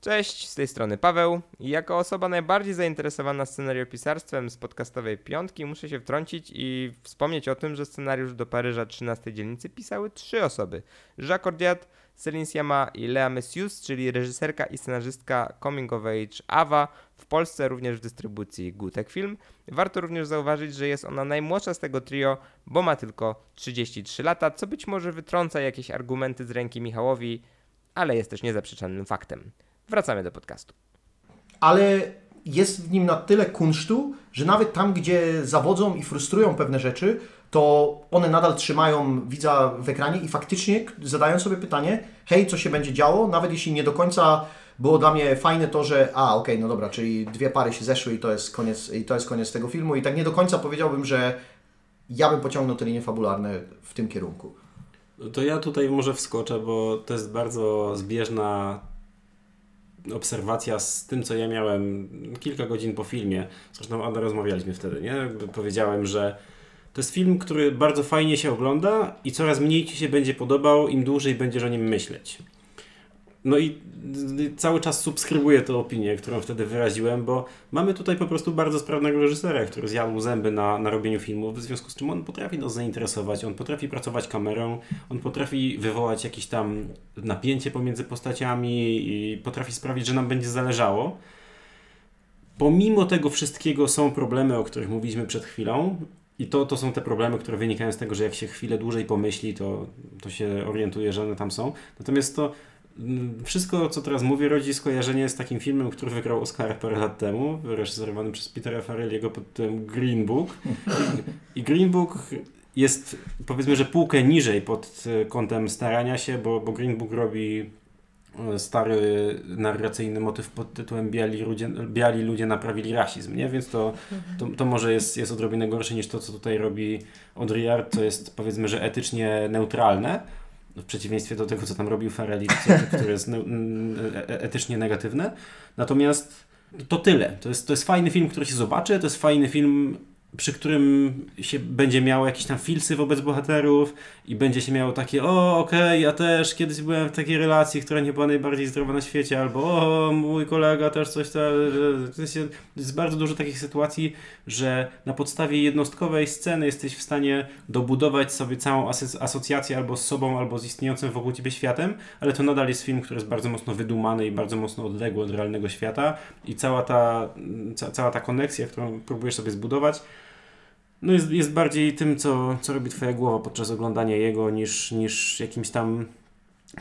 Cześć, z tej strony Paweł. Jako osoba najbardziej zainteresowana scenariopisarstwem z podcastowej piątki muszę się wtrącić i wspomnieć o tym, że scenariusz do Paryża 13 dzielnicy pisały trzy osoby. Jacques Cordiat, Céline Sciamma i Lea Messius, czyli reżyserka i scenarzystka Coming of Age Ava, w Polsce również w dystrybucji Gutek Film. Warto również zauważyć, że jest ona najmłodsza z tego trio, bo ma tylko 33 lata, co być może wytrąca jakieś argumenty z ręki Michałowi, ale jest też niezaprzeczalnym faktem. Wracamy do podcastu. Ale jest w nim na tyle kunsztu, że nawet tam, gdzie zawodzą i frustrują pewne rzeczy, to one nadal trzymają widza w ekranie i faktycznie zadają sobie pytanie, hej, co się będzie działo, nawet jeśli nie do końca było dla mnie fajne to, że a, okej, no dobra, czyli dwie pary się zeszły i to jest koniec, i to jest koniec tego filmu i tak nie do końca powiedziałbym, że ja bym pociągnął te linie fabularne w tym kierunku. To ja tutaj może wskoczę, bo to jest bardzo zbieżna obserwacja z tym, co ja miałem kilka godzin po filmie. Zresztą rozmawialiśmy wtedy, nie? Powiedziałem, że to jest film, który bardzo fajnie się ogląda i coraz mniej Ci się będzie podobał, im dłużej będziesz o nim myśleć. No i cały czas subskrybuję tę opinię, którą wtedy wyraziłem, bo mamy tutaj po prostu bardzo sprawnego reżysera, który zjadł zęby na, na robieniu filmów, w związku z czym on potrafi nas zainteresować, on potrafi pracować kamerą, on potrafi wywołać jakieś tam napięcie pomiędzy postaciami i potrafi sprawić, że nam będzie zależało. Pomimo tego wszystkiego są problemy, o których mówiliśmy przed chwilą, i to, to są te problemy, które wynikają z tego, że jak się chwilę dłużej pomyśli, to, to się orientuje, że one tam są. Natomiast to wszystko, co teraz mówię, rodzi skojarzenie z takim filmem, który wygrał Oscar parę lat temu, reżyserowany przez Petera Farrelliego pod tym Green Book. I, Green Book jest powiedzmy, że półkę niżej pod kątem starania się, bo, bo Green Book robi stary narracyjny motyw pod tytułem Biali ludzie, biali ludzie naprawili rasizm, nie? Więc to, to, to, może jest, jest odrobinę gorsze niż to, co tutaj robi Audrey co jest powiedzmy, że etycznie neutralne, w przeciwieństwie do tego, co tam robił Farrelly, które jest ne etycznie negatywne. Natomiast to tyle. To jest, to jest fajny film, który się zobaczy, to jest fajny film przy którym się będzie miało jakieś tam filsy wobec bohaterów i będzie się miało takie, o okej, okay, ja też kiedyś byłem w takiej relacji, która nie była najbardziej zdrowa na świecie, albo o mój kolega też coś tam. Jest bardzo dużo takich sytuacji, że na podstawie jednostkowej sceny jesteś w stanie dobudować sobie całą asocjację albo z sobą, albo z istniejącym wokół ciebie światem, ale to nadal jest film, który jest bardzo mocno wydumany i bardzo mocno odległy od realnego świata i cała ta, ca cała ta koneksja, którą próbujesz sobie zbudować, no jest, jest bardziej tym, co, co robi twoja głowa podczas oglądania jego, niż, niż jakimś tam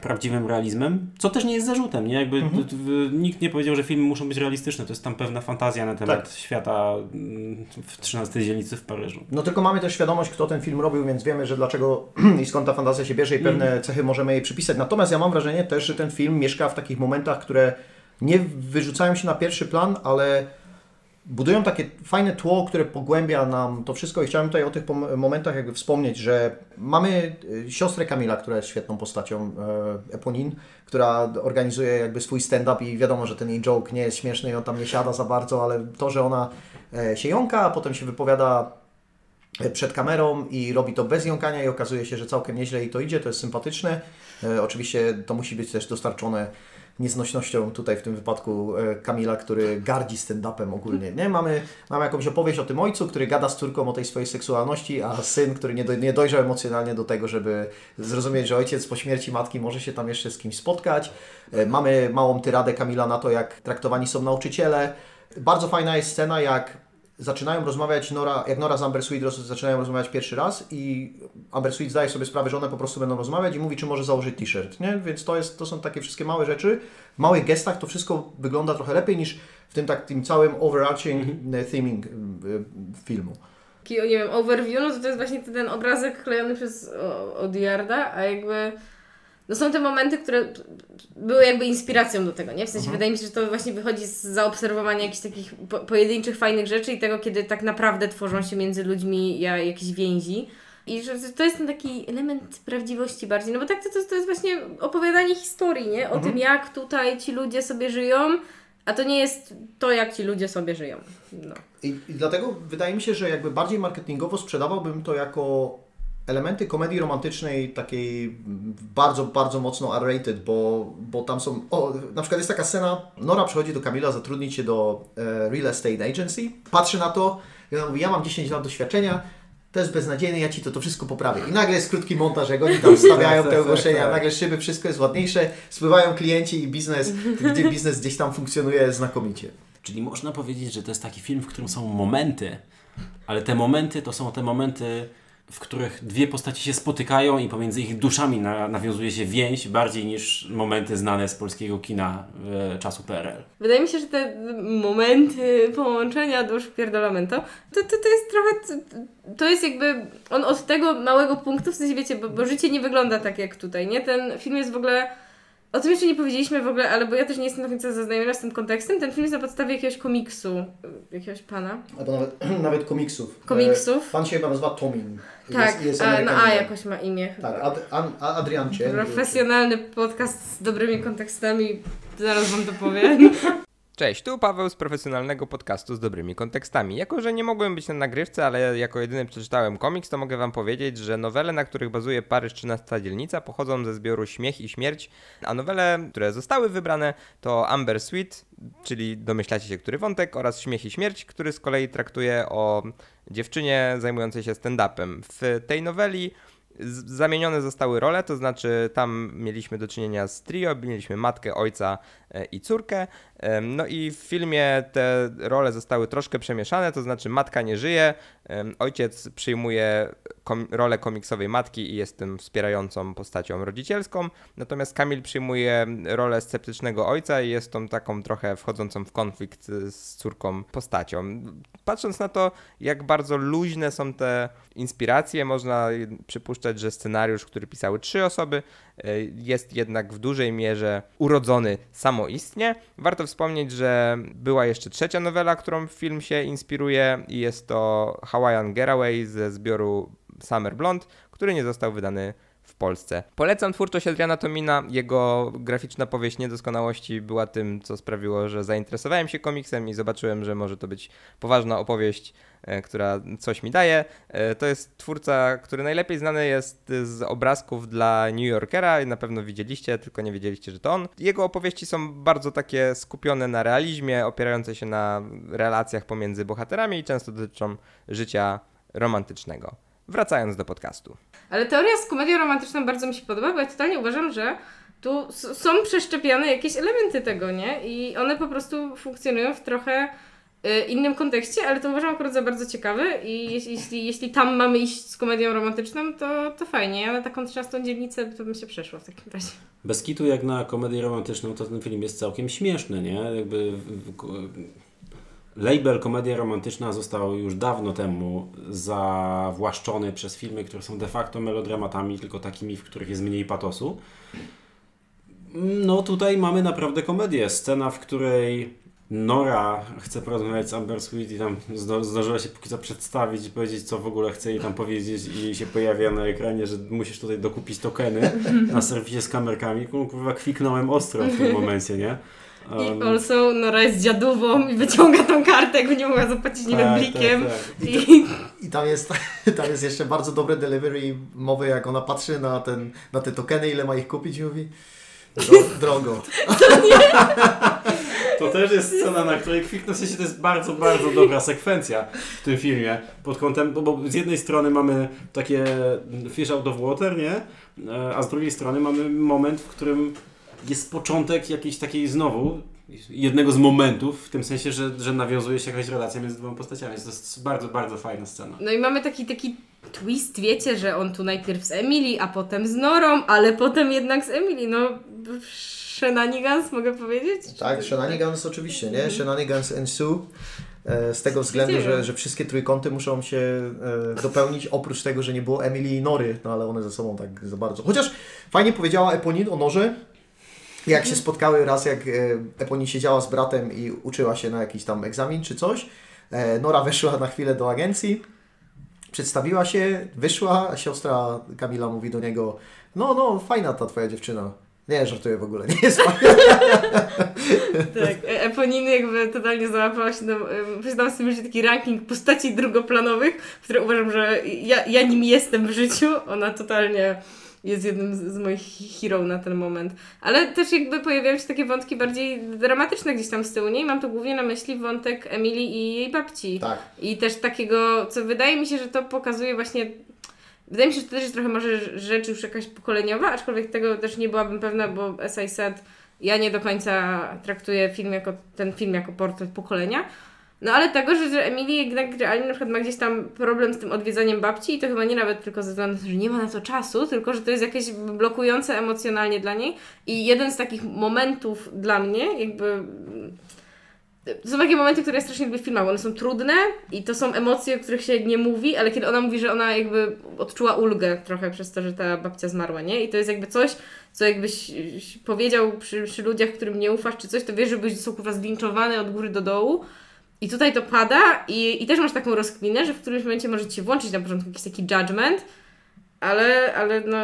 prawdziwym realizmem, co też nie jest zarzutem, nie? Jakby mhm. nikt nie powiedział, że filmy muszą być realistyczne, to jest tam pewna fantazja na temat tak. świata mm, w 13 dzielnicy w Paryżu. No tylko mamy też świadomość, kto ten film robił, więc wiemy, że dlaczego i skąd ta fantazja się bierze i pewne mhm. cechy możemy jej przypisać. Natomiast ja mam wrażenie też, że ten film mieszka w takich momentach, które nie wyrzucają się na pierwszy plan, ale budują takie fajne tło, które pogłębia nam to wszystko i chciałem tutaj o tych momentach jakby wspomnieć, że mamy y, siostrę Kamila, która jest świetną postacią, e, Eponin, która organizuje jakby swój stand-up i wiadomo, że ten jej joke nie jest śmieszny i on tam nie siada za bardzo, ale to, że ona e, się jąka, a potem się wypowiada e, przed kamerą i robi to bez jąkania i okazuje się, że całkiem nieźle jej to idzie, to jest sympatyczne. Oczywiście to musi być też dostarczone nieznośnością tutaj w tym wypadku e, Kamila, który gardzi stand-upem ogólnie. Nie? Mamy, mamy jakąś opowieść o tym ojcu, który gada z córką o tej swojej seksualności, a syn, który nie, do, nie dojrzał emocjonalnie do tego, żeby zrozumieć, że ojciec po śmierci matki może się tam jeszcze z kimś spotkać. E, mamy małą tyradę Kamila na to, jak traktowani są nauczyciele. Bardzo fajna jest scena, jak zaczynają rozmawiać, Nora, jak Nora z Amber Sweet zaczynają rozmawiać pierwszy raz i Amber Sweet zdaje sobie sprawę, że one po prostu będą rozmawiać i mówi, czy może założyć t-shirt, nie? Więc to, jest, to są takie wszystkie małe rzeczy. W małych gestach to wszystko wygląda trochę lepiej niż w tym takim całym overarching mm -hmm. theming y, filmu. Taki, nie wiem, overview, no to, to jest właśnie ten obrazek klejony przez Odiarda, a jakby no są te momenty, które były jakby inspiracją do tego, nie? W sensie mhm. wydaje mi się, że to właśnie wychodzi z zaobserwowania jakichś takich po pojedynczych, fajnych rzeczy i tego, kiedy tak naprawdę tworzą się między ludźmi jakieś więzi. I że to jest ten taki element prawdziwości bardziej, no bo tak to, to, to jest właśnie opowiadanie historii, nie? O mhm. tym, jak tutaj ci ludzie sobie żyją, a to nie jest to, jak ci ludzie sobie żyją. No. I, I dlatego wydaje mi się, że jakby bardziej marketingowo sprzedawałbym to jako elementy komedii romantycznej takiej bardzo, bardzo mocno R-rated, bo, bo tam są, o, na przykład jest taka scena, Nora przychodzi do Kamila zatrudnić się do e, Real Estate Agency, patrzy na to i ona mówi, ja mam 10 lat doświadczenia, to jest beznadziejne, ja Ci to, to wszystko poprawię. I nagle jest krótki montaż, jak oni tam wstawiają te ogłoszenia, nagle szyby, wszystko jest ładniejsze, spływają klienci i biznes, gdzie biznes gdzieś tam funkcjonuje znakomicie. Czyli można powiedzieć, że to jest taki film, w którym są momenty, ale te momenty to są te momenty w których dwie postaci się spotykają i pomiędzy ich duszami na, nawiązuje się więź bardziej niż momenty znane z polskiego kina e, czasu PRL. Wydaje mi się, że te momenty połączenia dusz pierdolamento, to, to, to jest trochę, to jest jakby, on od tego małego punktu, w sensie wiecie, bo, bo życie nie wygląda tak jak tutaj, nie? Ten film jest w ogóle o tym jeszcze nie powiedzieliśmy w ogóle, ale bo ja też nie jestem do końca zaznajomiona z tym kontekstem. Ten film jest na podstawie jakiegoś komiksu, y, jakiegoś pana. Albo nawet, nawet komiksów. Komiksów. E, Pan się chyba nazywa Tomin. Tak, Jest, jest a, no A jakoś ma imię. Tak, Ad, An, Adriancie. Profesjonalny podcast z dobrymi kontekstami, zaraz wam to powiem. Cześć, tu Paweł z profesjonalnego podcastu z dobrymi kontekstami. Jako, że nie mogłem być na nagrywce, ale jako jedyny przeczytałem komiks, to mogę wam powiedzieć, że nowele, na których bazuje Paryż 13 dzielnica, pochodzą ze zbioru Śmiech i Śmierć, a nowele, które zostały wybrane, to Amber Sweet, czyli domyślacie się, który wątek, oraz Śmiech i Śmierć, który z kolei traktuje o dziewczynie zajmującej się stand-upem. W tej noweli zamienione zostały role, to znaczy tam mieliśmy do czynienia z trio, mieliśmy matkę, ojca e, i córkę. No i w filmie te role zostały troszkę przemieszane, to znaczy matka nie żyje, ojciec przyjmuje kom- rolę komiksowej matki i jest tym wspierającą postacią rodzicielską, natomiast Kamil przyjmuje rolę sceptycznego ojca i jest tą taką trochę wchodzącą w konflikt z córką postacią. Patrząc na to, jak bardzo luźne są te inspiracje, można przypuszczać, że scenariusz, który pisały trzy osoby, jest jednak w dużej mierze urodzony samoistnie. Warto wspomnieć, że była jeszcze trzecia nowela, którą film się inspiruje i jest to Hawaiian Getaway ze zbioru Summer Blonde, który nie został wydany w Polsce. Polecam twórczość Adriana Tomina. Jego graficzna powieść niedoskonałości była tym, co sprawiło, że zainteresowałem się komiksem i zobaczyłem, że może to być poważna opowieść, e, która coś mi daje. E, To jest twórca, który najlepiej znany jest z obrazków dla New Yorkera. Na pewno widzieliście, tylko nie wiedzieliście, że to on. Jego opowieści są bardzo takie skupione na realizmie, opierające się na relacjach pomiędzy bohaterami i często dotyczą życia romantycznego. Wracając do podcastu. Ale teoria z komedią romantyczną bardzo mi się podoba, bo ja totalnie uważam, że tu są przeszczepiane jakieś elementy tego, nie? I one po prostu funkcjonują w trochę y, innym kontekście, ale to uważam akurat za bardzo ciekawe i jeśli, jeśli, tam mamy iść z komedią romantyczną, to, to fajnie. Ja na taką trzynastą dzielnicę to bym się przeszła w takim razie. Bez kitu jak na komedię romantyczną, to ten film jest całkiem śmieszny, nie? Jakby w- w- label komedia romantyczna został już dawno temu zawłaszczony przez filmy, które są de facto melodramatami, tylko takimi, w których jest mniej patosu. No tutaj mamy naprawdę komedię. Scena, w której Nora chce porozmawiać z Amber Sweet i tam zdążyła się póki co przedstawić i powiedzieć, co w ogóle chce jej tam powiedzieć i się pojawia na ekranie, że musisz tutaj dokupić tokeny na serwisie z kamerkami. Kurwa, kwiknąłem ostro w tym momencie, nie? I Um, also Nora jest dziadową i wyciąga tą kartę, jakby nie mogła zapłacić nie tak, blikiem. tak, tak. I I tam jest, tam jest jeszcze bardzo dobre delivery mowy, jak ona patrzy na, ten, na te tokeny, ile ma ich kupić i mówi "Dro- drogo. To też jest scena, na której kwiknę, w sensie to jest bardzo, bardzo dobra sekwencja w tym filmie. Pod kątem, bo, bo z jednej strony mamy takie fish out of water, nie? E, A z drugiej strony mamy moment, w którym jest początek jakiejś takiej znowu jednego z momentów, w tym sensie, że, że nawiązuje się jakaś relacja między dwoma postaciami. To jest bardzo, bardzo fajna scena. No i mamy taki, taki twist, wiecie, że on tu najpierw z Emily, a potem z Norą, ale potem jednak z Emily. No, shenanigans mogę powiedzieć? Tak, shenanigans oczywiście, nie? Shenanigans ensue. E, Z tego względu, że, że wszystkie trójkąty muszą się e, dopełnić, oprócz tego, że nie było Emily i Nory, no ale one ze sobą tak za bardzo. Chociaż fajnie powiedziała Eponin o Norze, jak się spotkały raz, jak e, Eponin siedziała z bratem i uczyła się na jakiś tam egzamin czy coś. E, Nora weszła na chwilę do agencji, przedstawiła się, wyszła, siostra Kamila mówi do niego, no, no, fajna ta twoja dziewczyna. Nie, żartuję w ogóle, nie jest fajna. Tak, e- Eponiny jakby totalnie załapała się, posiadałam sobie życie taki ranking postaci drugoplanowych, które uważam, że ja, ja nim jestem w życiu. Ona totalnie jest jednym z, z moich hero na ten moment. Ale też jakby pojawiają się takie wątki bardziej dramatyczne gdzieś tam z tyłu, nie? I mam tu głównie na myśli wątek Emily i jej babci. Tak. I też takiego, co wydaje mi się, że to pokazuje właśnie. Wydaje mi się, że to też jest trochę może rzecz już jakaś pokoleniowa, aczkolwiek tego też nie byłabym pewna, bo as I said, ja nie do końca traktuję film jako, ten film jako portret pokolenia. No ale tego, że, że Emily jednak realnie na przykład ma gdzieś tam problem z tym odwiedzaniem babci i to chyba nie nawet tylko ze względu że nie ma na to czasu, tylko że to jest jakieś blokujące emocjonalnie dla niej. I jeden z takich momentów dla mnie, jakby to są takie momenty, które ja strasznie lubię w filmach, one są trudne i to są emocje, o których się nie mówi, ale kiedy ona mówi, że ona jakby odczuła ulgę trochę przez to, że ta babcia zmarła, nie? I to jest jakby coś, co jakbyś powiedział przy, przy ludziach, którym nie ufasz czy coś, to wiesz, że byś są kurwa od góry do dołu. I tutaj to pada i, i też masz taką rozkminę, że w którymś momencie może Ci włączyć na początku jakiś taki judgment, ale, ale no,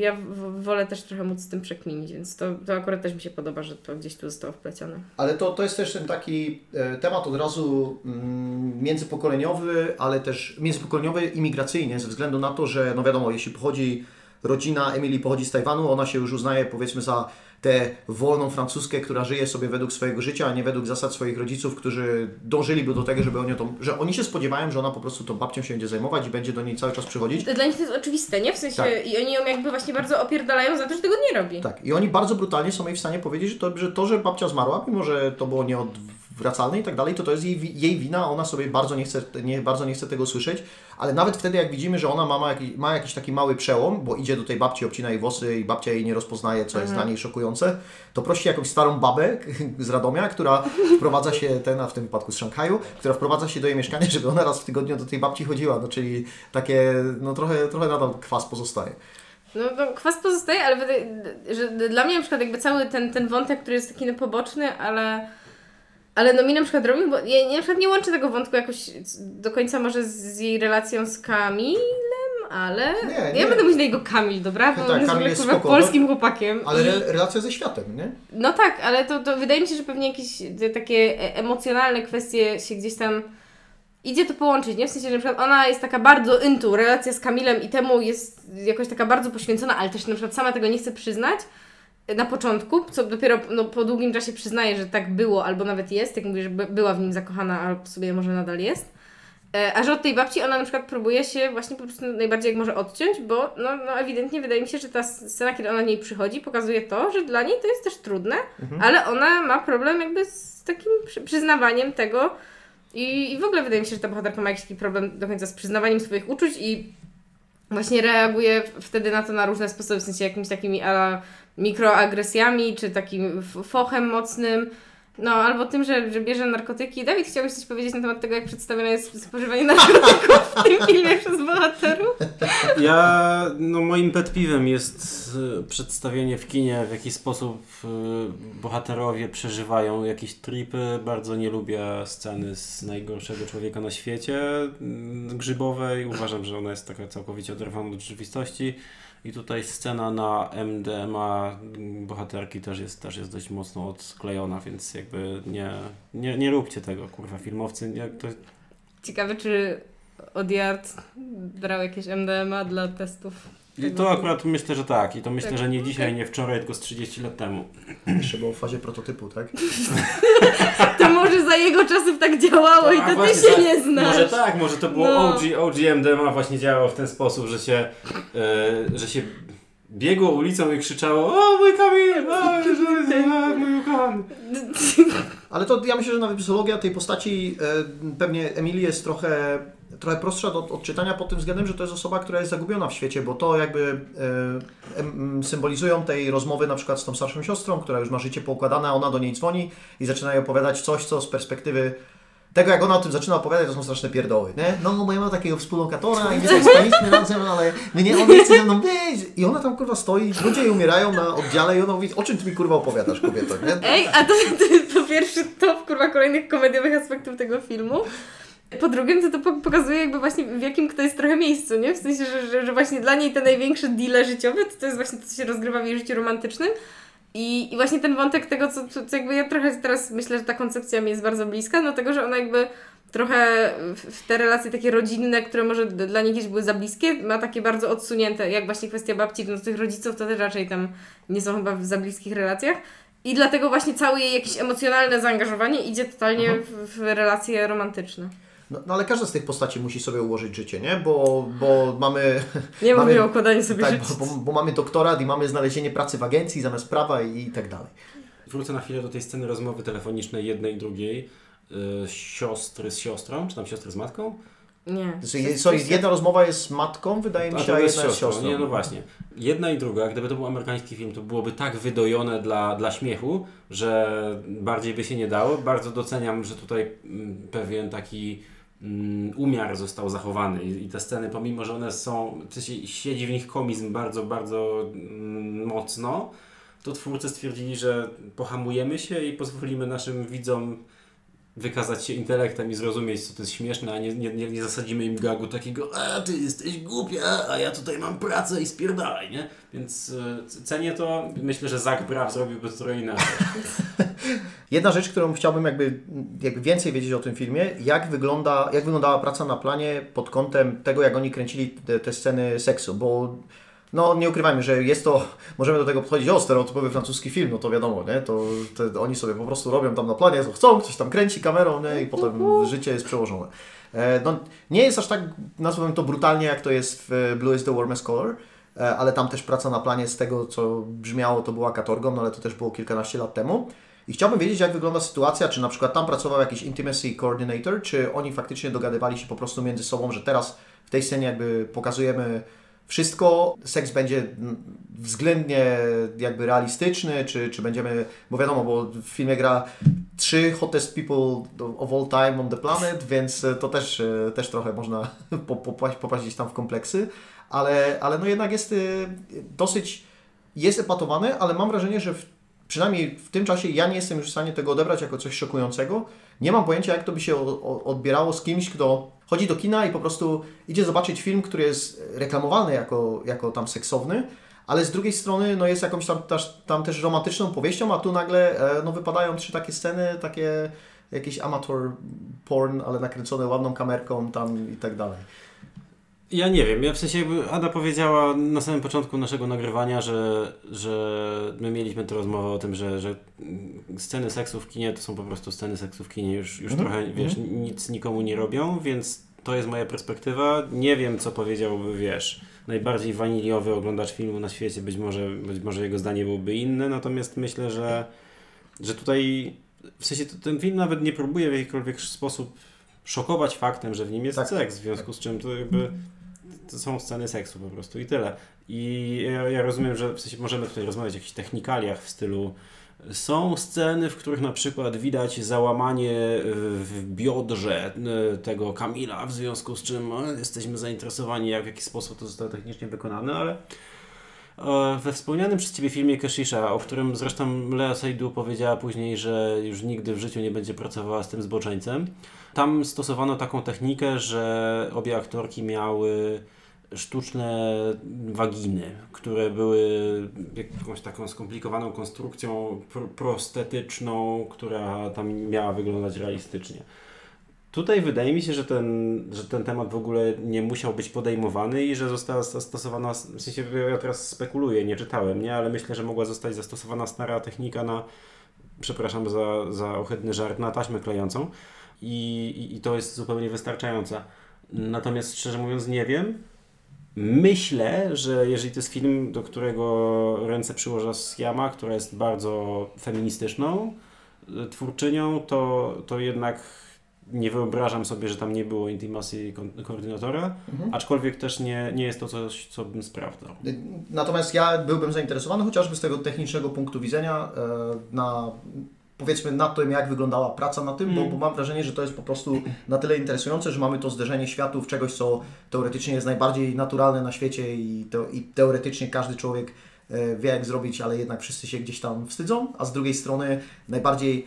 ja wolę też trochę móc z tym przekminić, więc to, to akurat też mi się podoba, że to gdzieś tu zostało wplecione. Ale to, to jest też ten taki e, temat od razu mm, międzypokoleniowy, ale też międzypokoleniowy imigracyjnie, ze względu na to, że no wiadomo, jeśli pochodzi rodzina Emily pochodzi z Tajwanu, ona się już uznaje powiedzmy za tę wolną francuskę, która żyje sobie według swojego życia, a nie według zasad swoich rodziców, którzy dążyliby do tego, żeby oni to, że oni się spodziewają, że ona po prostu tą babcią się będzie zajmować i będzie do niej cały czas przychodzić. Dla nich to jest oczywiste, nie? W sensie Tak. i oni ją jakby właśnie bardzo opierdalają za to, że tego nie robi. Tak, i oni bardzo brutalnie są jej w stanie powiedzieć, że to, że to, że babcia zmarła, mimo że to było nieodwracalne i tak dalej, to to jest jej, jej wina, ona sobie bardzo nie, chce, nie, bardzo nie chce tego słyszeć, ale nawet wtedy jak widzimy, że ona ma, ma, jakiś, ma jakiś taki mały przełom, bo idzie do tej babci, obcina jej włosy i babcia jej nie rozpoznaje, co jest dla niej szokujące, to prosi jakąś starą babę z Radomia, która wprowadza się, ten, a w tym wypadku z Szanghaju, która wprowadza się do jej mieszkania, żeby ona raz w tygodniu do tej babci chodziła, no czyli takie, no trochę, trochę nadal kwas pozostaje. No, no kwas pozostaje, ale że dla mnie na przykład jakby cały ten, ten wątek, który jest taki no poboczny, ale ale no mi na przykład robił, bo ja, ja na przykład nie łączę tego wątku jakoś do końca może z, jej relacją z Kamilem, ale Nie, ja nie. będę mówić na jego Kamil, dobra? Bo Tak, on Kamil jest spoko, polskim chłopakiem. Ale I- re, relacja ze światem, nie? No tak, ale to, to wydaje mi się, że pewnie jakieś takie e- emocjonalne kwestie się gdzieś tam idzie to połączyć, nie? W sensie, że na przykład ona jest taka bardzo into, relacja z Kamilem i temu jest jakoś taka bardzo poświęcona, ale też na przykład sama tego nie chce przyznać na początku, co dopiero no, po długim czasie przyznaje, że tak było, albo nawet jest, jak mówię, że by- była w nim zakochana, a w sobie może nadal jest. A że od tej babci ona na przykład próbuje się właśnie po prostu najbardziej jak może odciąć, bo no, no ewidentnie wydaje mi się, że ta scena, kiedy ona do niej przychodzi, pokazuje to, że dla niej to jest też trudne, ale ona ma problem jakby z takim przy, przyznawaniem tego i, i w ogóle wydaje mi się, że ta bohaterka ma jakiś taki problem do końca z przyznawaniem swoich uczuć i właśnie reaguje wtedy na to na różne sposoby, w sensie jakimiś takimi ala mikroagresjami, czy takim fochem mocnym, no albo tym, że, że bierze narkotyki. Dawid, chciałbyś coś powiedzieć na temat tego, jak przedstawione jest spożywanie narkotyków w tym filmie przez bohaterów? Ja, no moim pet piwem jest e, przedstawienie w kinie, w jaki sposób e, bohaterowie przeżywają jakieś tripy. Bardzo nie lubię sceny z najgorszego człowieka na świecie, grzybowej. Uważam, że ona jest taka całkowicie oderwana od rzeczywistości. I tutaj scena na MDMA bohaterki też jest, też jest dość mocno odklejona, więc jakby nie, nie, nie róbcie tego, kurwa, filmowcy. Nie, to, Ciekawe, czy Odiard brał jakieś MDMA dla testów. I to akurat myślę, że tak. I to myślę, Tak, że nie dzisiaj, nie wczoraj, tylko z 30 lat temu. Jeszcze było w fazie prototypu, tak? To może za jego czasów tak działało i A to ty się tak, nie znasz. Może tak, może to było No. OG, OG MDMA właśnie działało w ten sposób, że się, e, że się biegło ulicą i krzyczało o mój Kamil, o, Jezu, o, mój ukochany. Ale to ja myślę, że nawet psychologia tej postaci e, pewnie Emily jest trochę, trochę prostsza do odczytania pod tym względem, że to jest osoba, która jest zagubiona w świecie, bo to jakby e, symbolizują tej rozmowy na przykład z tą starszą siostrą, która już ma życie poukładane, ona do niej dzwoni i zaczyna jej opowiadać coś, co z perspektywy tego, jak ona o tym zaczyna opowiadać, to są straszne pierdoły, nie? No, bo ja mam takiego współlokatora i my sobie spaliśmy razem, ale mnie on nie chce ze mną być. I ona tam kurwa stoi, ludzie jej umierają na oddziale i ona mówi, o czym ty mi kurwa opowiadasz, kobieto, nie? Ej, a to, to jest po pierwsze top kurwa kolejnych komediowych aspektów tego filmu. Po drugim to to po- pokazuje jakby właśnie w jakim kto jest trochę miejscu, nie? W sensie, że, że, że właśnie dla niej te największe deale życiowe to, to jest właśnie to, co się rozgrywa w jej życiu romantycznym. I, I właśnie ten wątek tego, co, co, co jakby ja trochę teraz myślę, że ta koncepcja mi jest bardzo bliska, no tego, że ona jakby trochę w te relacje takie rodzinne, które może dla niej kiedyś były za bliskie, ma takie bardzo odsunięte, jak właśnie kwestia babci, no tych rodziców to też raczej tam nie są chyba w za bliskich relacjach. I dlatego właśnie całe jej jakieś emocjonalne zaangażowanie idzie totalnie Mhm. w, w relacje romantyczne. No, no ale każda z tych postaci musi sobie ułożyć życie, nie? Bo, bo mamy... Nie mamy, mówię o układaniu sobie tak, życia. bo, bo, bo mamy doktorat i mamy znalezienie pracy w agencji zamiast prawa i, i tak dalej. Wrócę na chwilę do tej sceny rozmowy telefonicznej jednej i drugiej. y, siostry z siostrą, czy tam siostry z matką. Nie. Znaczy, Co, jedna rozmowa jest z matką, wydaje mi A się, to a jest jedna jest siostrą. siostrą. Nie, no właśnie. Jedna i druga, gdyby to był amerykański film, to byłoby tak wydojone dla, dla śmiechu, że bardziej by się nie dało. Bardzo doceniam, że tutaj mm, pewien taki umiar został zachowany i, te sceny, pomimo, że one są, w siedzi w nich komizm bardzo, bardzo mm, mocno, to twórcy stwierdzili, że pohamujemy się i pozwolimy naszym widzom wykazać się intelektem i zrozumieć, co to jest śmieszne, a nie, nie, nie, zasadzimy im gagu takiego a ty jesteś głupia, a ja tutaj mam pracę i spierdalaj, nie? Więc y, cenię to. Myślę, że Zach Braff zrobiłby to trochę inaczej. Jedna rzecz, którą chciałbym jakby, jakby więcej wiedzieć o tym filmie, jak, wygląda, jak wyglądała praca na planie pod kątem tego, jak oni kręcili te, te sceny seksu, bo no nie ukrywajmy, że jest to, możemy do tego podchodzić, o stereotypowy francuski film, no to wiadomo, nie, to te, oni sobie po prostu robią tam na planie, co chcą, ktoś tam kręci kamerą, nie, i potem życie jest przełożone. E, no, nie jest aż tak, nazwałbym to brutalnie, jak to jest w Blue is the Warmest Color, e, ale tam też praca na planie z tego, co brzmiało, to była katorgą, no ale to też było kilkanaście lat temu. I chciałbym wiedzieć, jak wygląda sytuacja, czy na przykład tam pracował jakiś intimacy coordinator, czy oni faktycznie dogadywali się po prostu między sobą, że teraz w tej scenie jakby pokazujemy wszystko, seks będzie względnie jakby realistyczny, czy, czy będziemy, bo wiadomo, bo w filmie gra trzy hottest people of all time on the planet, więc to też, e, też trochę można po- popaść, tam w kompleksy, ale, ale no jednak jest y, dosyć, jest epatowany, ale mam wrażenie, że w, przynajmniej w tym czasie ja nie jestem już w stanie tego odebrać jako coś szokującego. Nie mam pojęcia, jak to by się odbierało z kimś, kto chodzi do kina i po prostu idzie zobaczyć film, który jest reklamowany jako, jako tam seksowny, ale z drugiej strony no jest jakąś tam, tam też romantyczną powieścią, a tu nagle e, no, wypadają trzy takie sceny, takie jakiś amateur porn, ale nakręcone ładną kamerką tam i tak dalej. Ja nie wiem, ja w sensie jakby Ada powiedziała na samym początku naszego nagrywania, że, że my mieliśmy tę rozmowę o tym, że, że sceny seksu w kinie to są po prostu sceny seksu w kinie, już, już Mhm, trochę, wiesz, nic nikomu nie robią, więc to jest moja perspektywa. Nie wiem, co powiedziałby, wiesz, najbardziej waniliowy oglądacz filmu na świecie, być może, być może jego zdanie byłoby inne, natomiast myślę, że, że tutaj, w sensie ten film nawet nie próbuje w jakikolwiek sposób szokować faktem, że w nim jest Tak. seks, w związku z czym to jakby to są sceny seksu po prostu i tyle. I ja, ja rozumiem, że w sensie możemy tutaj rozmawiać o jakichś technikaliach w stylu są sceny, w których na przykład widać załamanie w biodrze e, tego Kamila, w związku z czym e, jesteśmy zainteresowani, jak w jaki sposób to zostało technicznie wykonane, ale e, we wspomnianym przez Ciebie filmie Keshisha, o którym zresztą Lea Seydoux powiedziała później, że już nigdy w życiu nie będzie pracowała z tym zboczeńcem, tam stosowano taką technikę, że obie aktorki miały sztuczne waginy, które były jakąś taką skomplikowaną konstrukcją pr- prostetyczną, która tam miała wyglądać realistycznie. Tutaj wydaje mi się, że ten, że ten temat w ogóle nie musiał być podejmowany i że została zastosowana, w sensie ja teraz spekuluję, nie czytałem, nie, ale myślę, że mogła zostać zastosowana stara technika na, przepraszam za, za ohydny żart, na taśmę klejącą i, i, to jest zupełnie wystarczające. Natomiast szczerze mówiąc nie wiem. Myślę, że jeżeli to jest film, do którego ręce przyłoża Siama, która jest bardzo feministyczną y, twórczynią, to, to jednak nie wyobrażam sobie, że tam nie było intimacy kon- koordynatora, aczkolwiek też nie, nie jest to coś, co bym sprawdzał. Natomiast ja byłbym zainteresowany chociażby z tego technicznego punktu widzenia e, na powiedzmy na tym, jak wyglądała praca na tym, bo, bo mam wrażenie, że to jest po prostu na tyle interesujące, że mamy to zderzenie światów, czegoś, co teoretycznie jest najbardziej naturalne na świecie i, to, i teoretycznie każdy człowiek e, wie, jak zrobić, ale jednak wszyscy się gdzieś tam wstydzą, a z drugiej strony najbardziej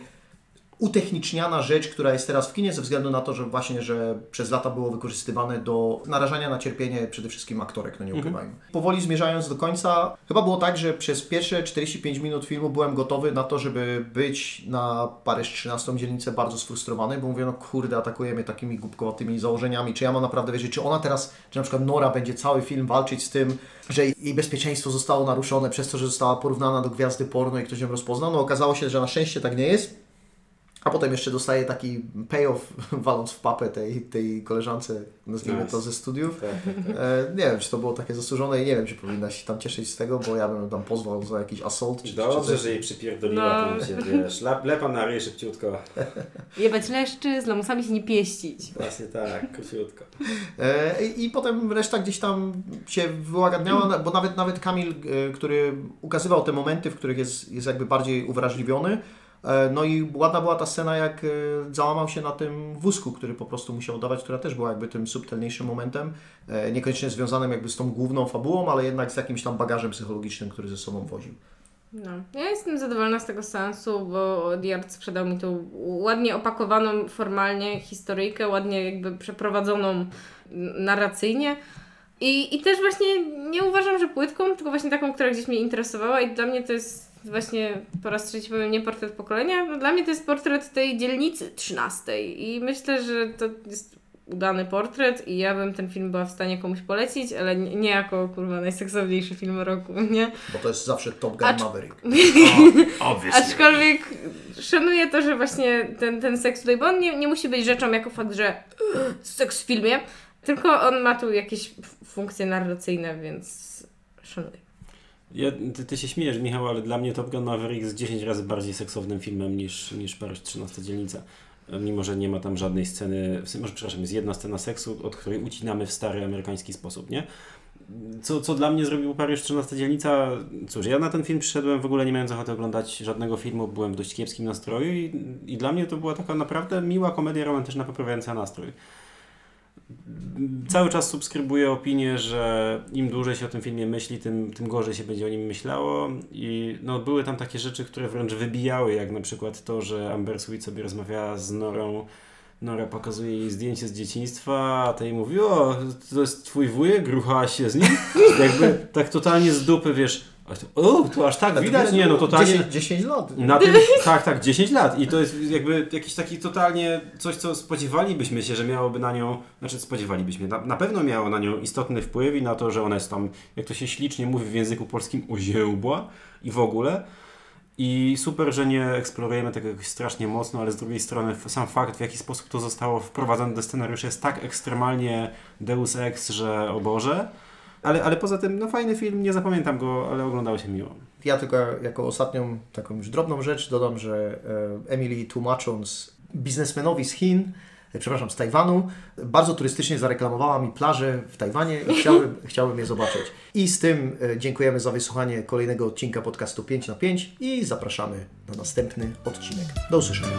utechniczniana rzecz, która jest teraz w kinie ze względu na to, że właśnie, że przez lata było wykorzystywane do narażania na cierpienie przede wszystkim aktorek, no nie ukrywajmy. Powoli zmierzając do końca, chyba było tak, że przez pierwsze 45 minut filmu byłem gotowy na to, żeby być na Paryż 13 dzielnicę bardzo sfrustrowany, bo mówię, no kurde, atakuje mnie takimi głupkowatymi założeniami, czy ja mam naprawdę wierzyć, czy ona teraz, czy na przykład Nora będzie cały film walczyć z tym, że jej bezpieczeństwo zostało naruszone przez to, że została porównana do gwiazdy porno i ktoś ją rozpoznał. No okazało się, że na szczęście tak nie jest. A potem jeszcze dostaje taki payoff, waląc w papę tej, tej koleżance, nazwijmy Nice. to ze studiów. Tak, tak, tak. E, nie wiem, czy to było takie zasłużone i nie wiem, czy powinna się tam cieszyć z tego, bo ja bym tam pozwał za jakiś assault. Czy, czy Dobrze, coś. że jej przypierdoliła, No. to się, wiesz, lep, lepa na ryj szybciutko. Jebać leszczy, z lamusami się nie pieścić. Właśnie tak, króciutko. E, i, I potem reszta gdzieś tam się wyłagadniała, bo nawet, nawet Kamil, e, który ukazywał te momenty, w których jest, jest jakby bardziej uwrażliwiony, no i ładna była ta scena, jak e, załamał się na tym wózku, który po prostu musiał dawać, która też była jakby tym subtelniejszym momentem, e, niekoniecznie związanym jakby z tą główną fabułą, ale jednak z jakimś tam bagażem psychologicznym, który ze sobą woził. No. Ja jestem zadowolona z tego seansu, bo Diard sprzedał mi tą ładnie opakowaną formalnie historyjkę, ładnie jakby przeprowadzoną narracyjnie. I, I też właśnie nie uważam, że płytką, tylko właśnie taką, która gdzieś mnie interesowała i dla mnie to jest właśnie po raz trzeci powiem nie portret pokolenia, no dla mnie to jest portret tej dzielnicy 13 i myślę, że to jest udany portret i ja bym ten film była w stanie komuś polecić, ale nie, nie jako kurwa najseksowniejszy film roku, nie? Bo to jest zawsze Top Gun Acz- Maverick. Aczkolwiek szanuję to, że właśnie ten, ten seks tutaj, bo on nie, nie musi być rzeczą jako fakt, że "Ugh, seks w filmie, tylko on ma tu jakieś funkcje narracyjne, więc szanuję. Ja, ty, ty się śmiejesz, Michał, ale dla mnie Top Gun Maverick jest 10 razy bardziej seksownym filmem niż, niż Paryż 13 dzielnica. Mimo, że nie ma tam żadnej sceny, może przepraszam, jest jedna scena seksu, od której ucinamy w stary amerykański sposób, nie? Co, co dla mnie zrobił Paryż 13 dzielnica? Cóż, ja na ten film przyszedłem w ogóle nie mając ochoty oglądać żadnego filmu, byłem w dość kiepskim nastroju i, i dla mnie to była taka naprawdę miła komedia romantyczna poprawiająca nastrój. Cały czas subskrybuję opinię, że im dłużej się o tym filmie myśli, tym, tym gorzej się będzie o nim myślało. I no, były tam takie rzeczy, które wręcz wybijały, jak na przykład to, że Amber Sweet sobie rozmawiała z Norą. Nora pokazuje jej zdjęcie z dzieciństwa, a ta jej mówi, o, to jest twój wujek, ruchałaś się z nim? Jakby tak totalnie z dupy, wiesz, to, o, tu aż tak widać? Nie, no totalnie... 10, 10 lat. Na tym, tak, tak, 10 lat. I to jest jakby jakiś taki totalnie coś, co spodziewalibyśmy się, że miałoby na nią, znaczy spodziewalibyśmy, na, na pewno miało na nią istotny wpływ i na to, że ona jest tam, jak to się ślicznie mówi w języku polskim, oziełbła i w ogóle. I super, że nie eksplorujemy tego jakoś strasznie mocno, ale z drugiej strony sam fakt, w jaki sposób to zostało wprowadzone do scenariusza jest tak ekstremalnie deus ex, że o Boże. Ale, ale poza tym, no fajny film, nie zapamiętam go, ale oglądało się miło. Ja tylko jako ostatnią taką już drobną rzecz dodam, że e, Emily tłumacząc biznesmenowi z Chin, e, przepraszam, z Tajwanu, bardzo turystycznie zareklamowała mi plażę w Tajwanie i chciałbym, chciałbym je zobaczyć. I z tym e, dziękujemy za wysłuchanie kolejnego odcinka podcastu 5 na 5 i zapraszamy na następny odcinek. Do usłyszenia.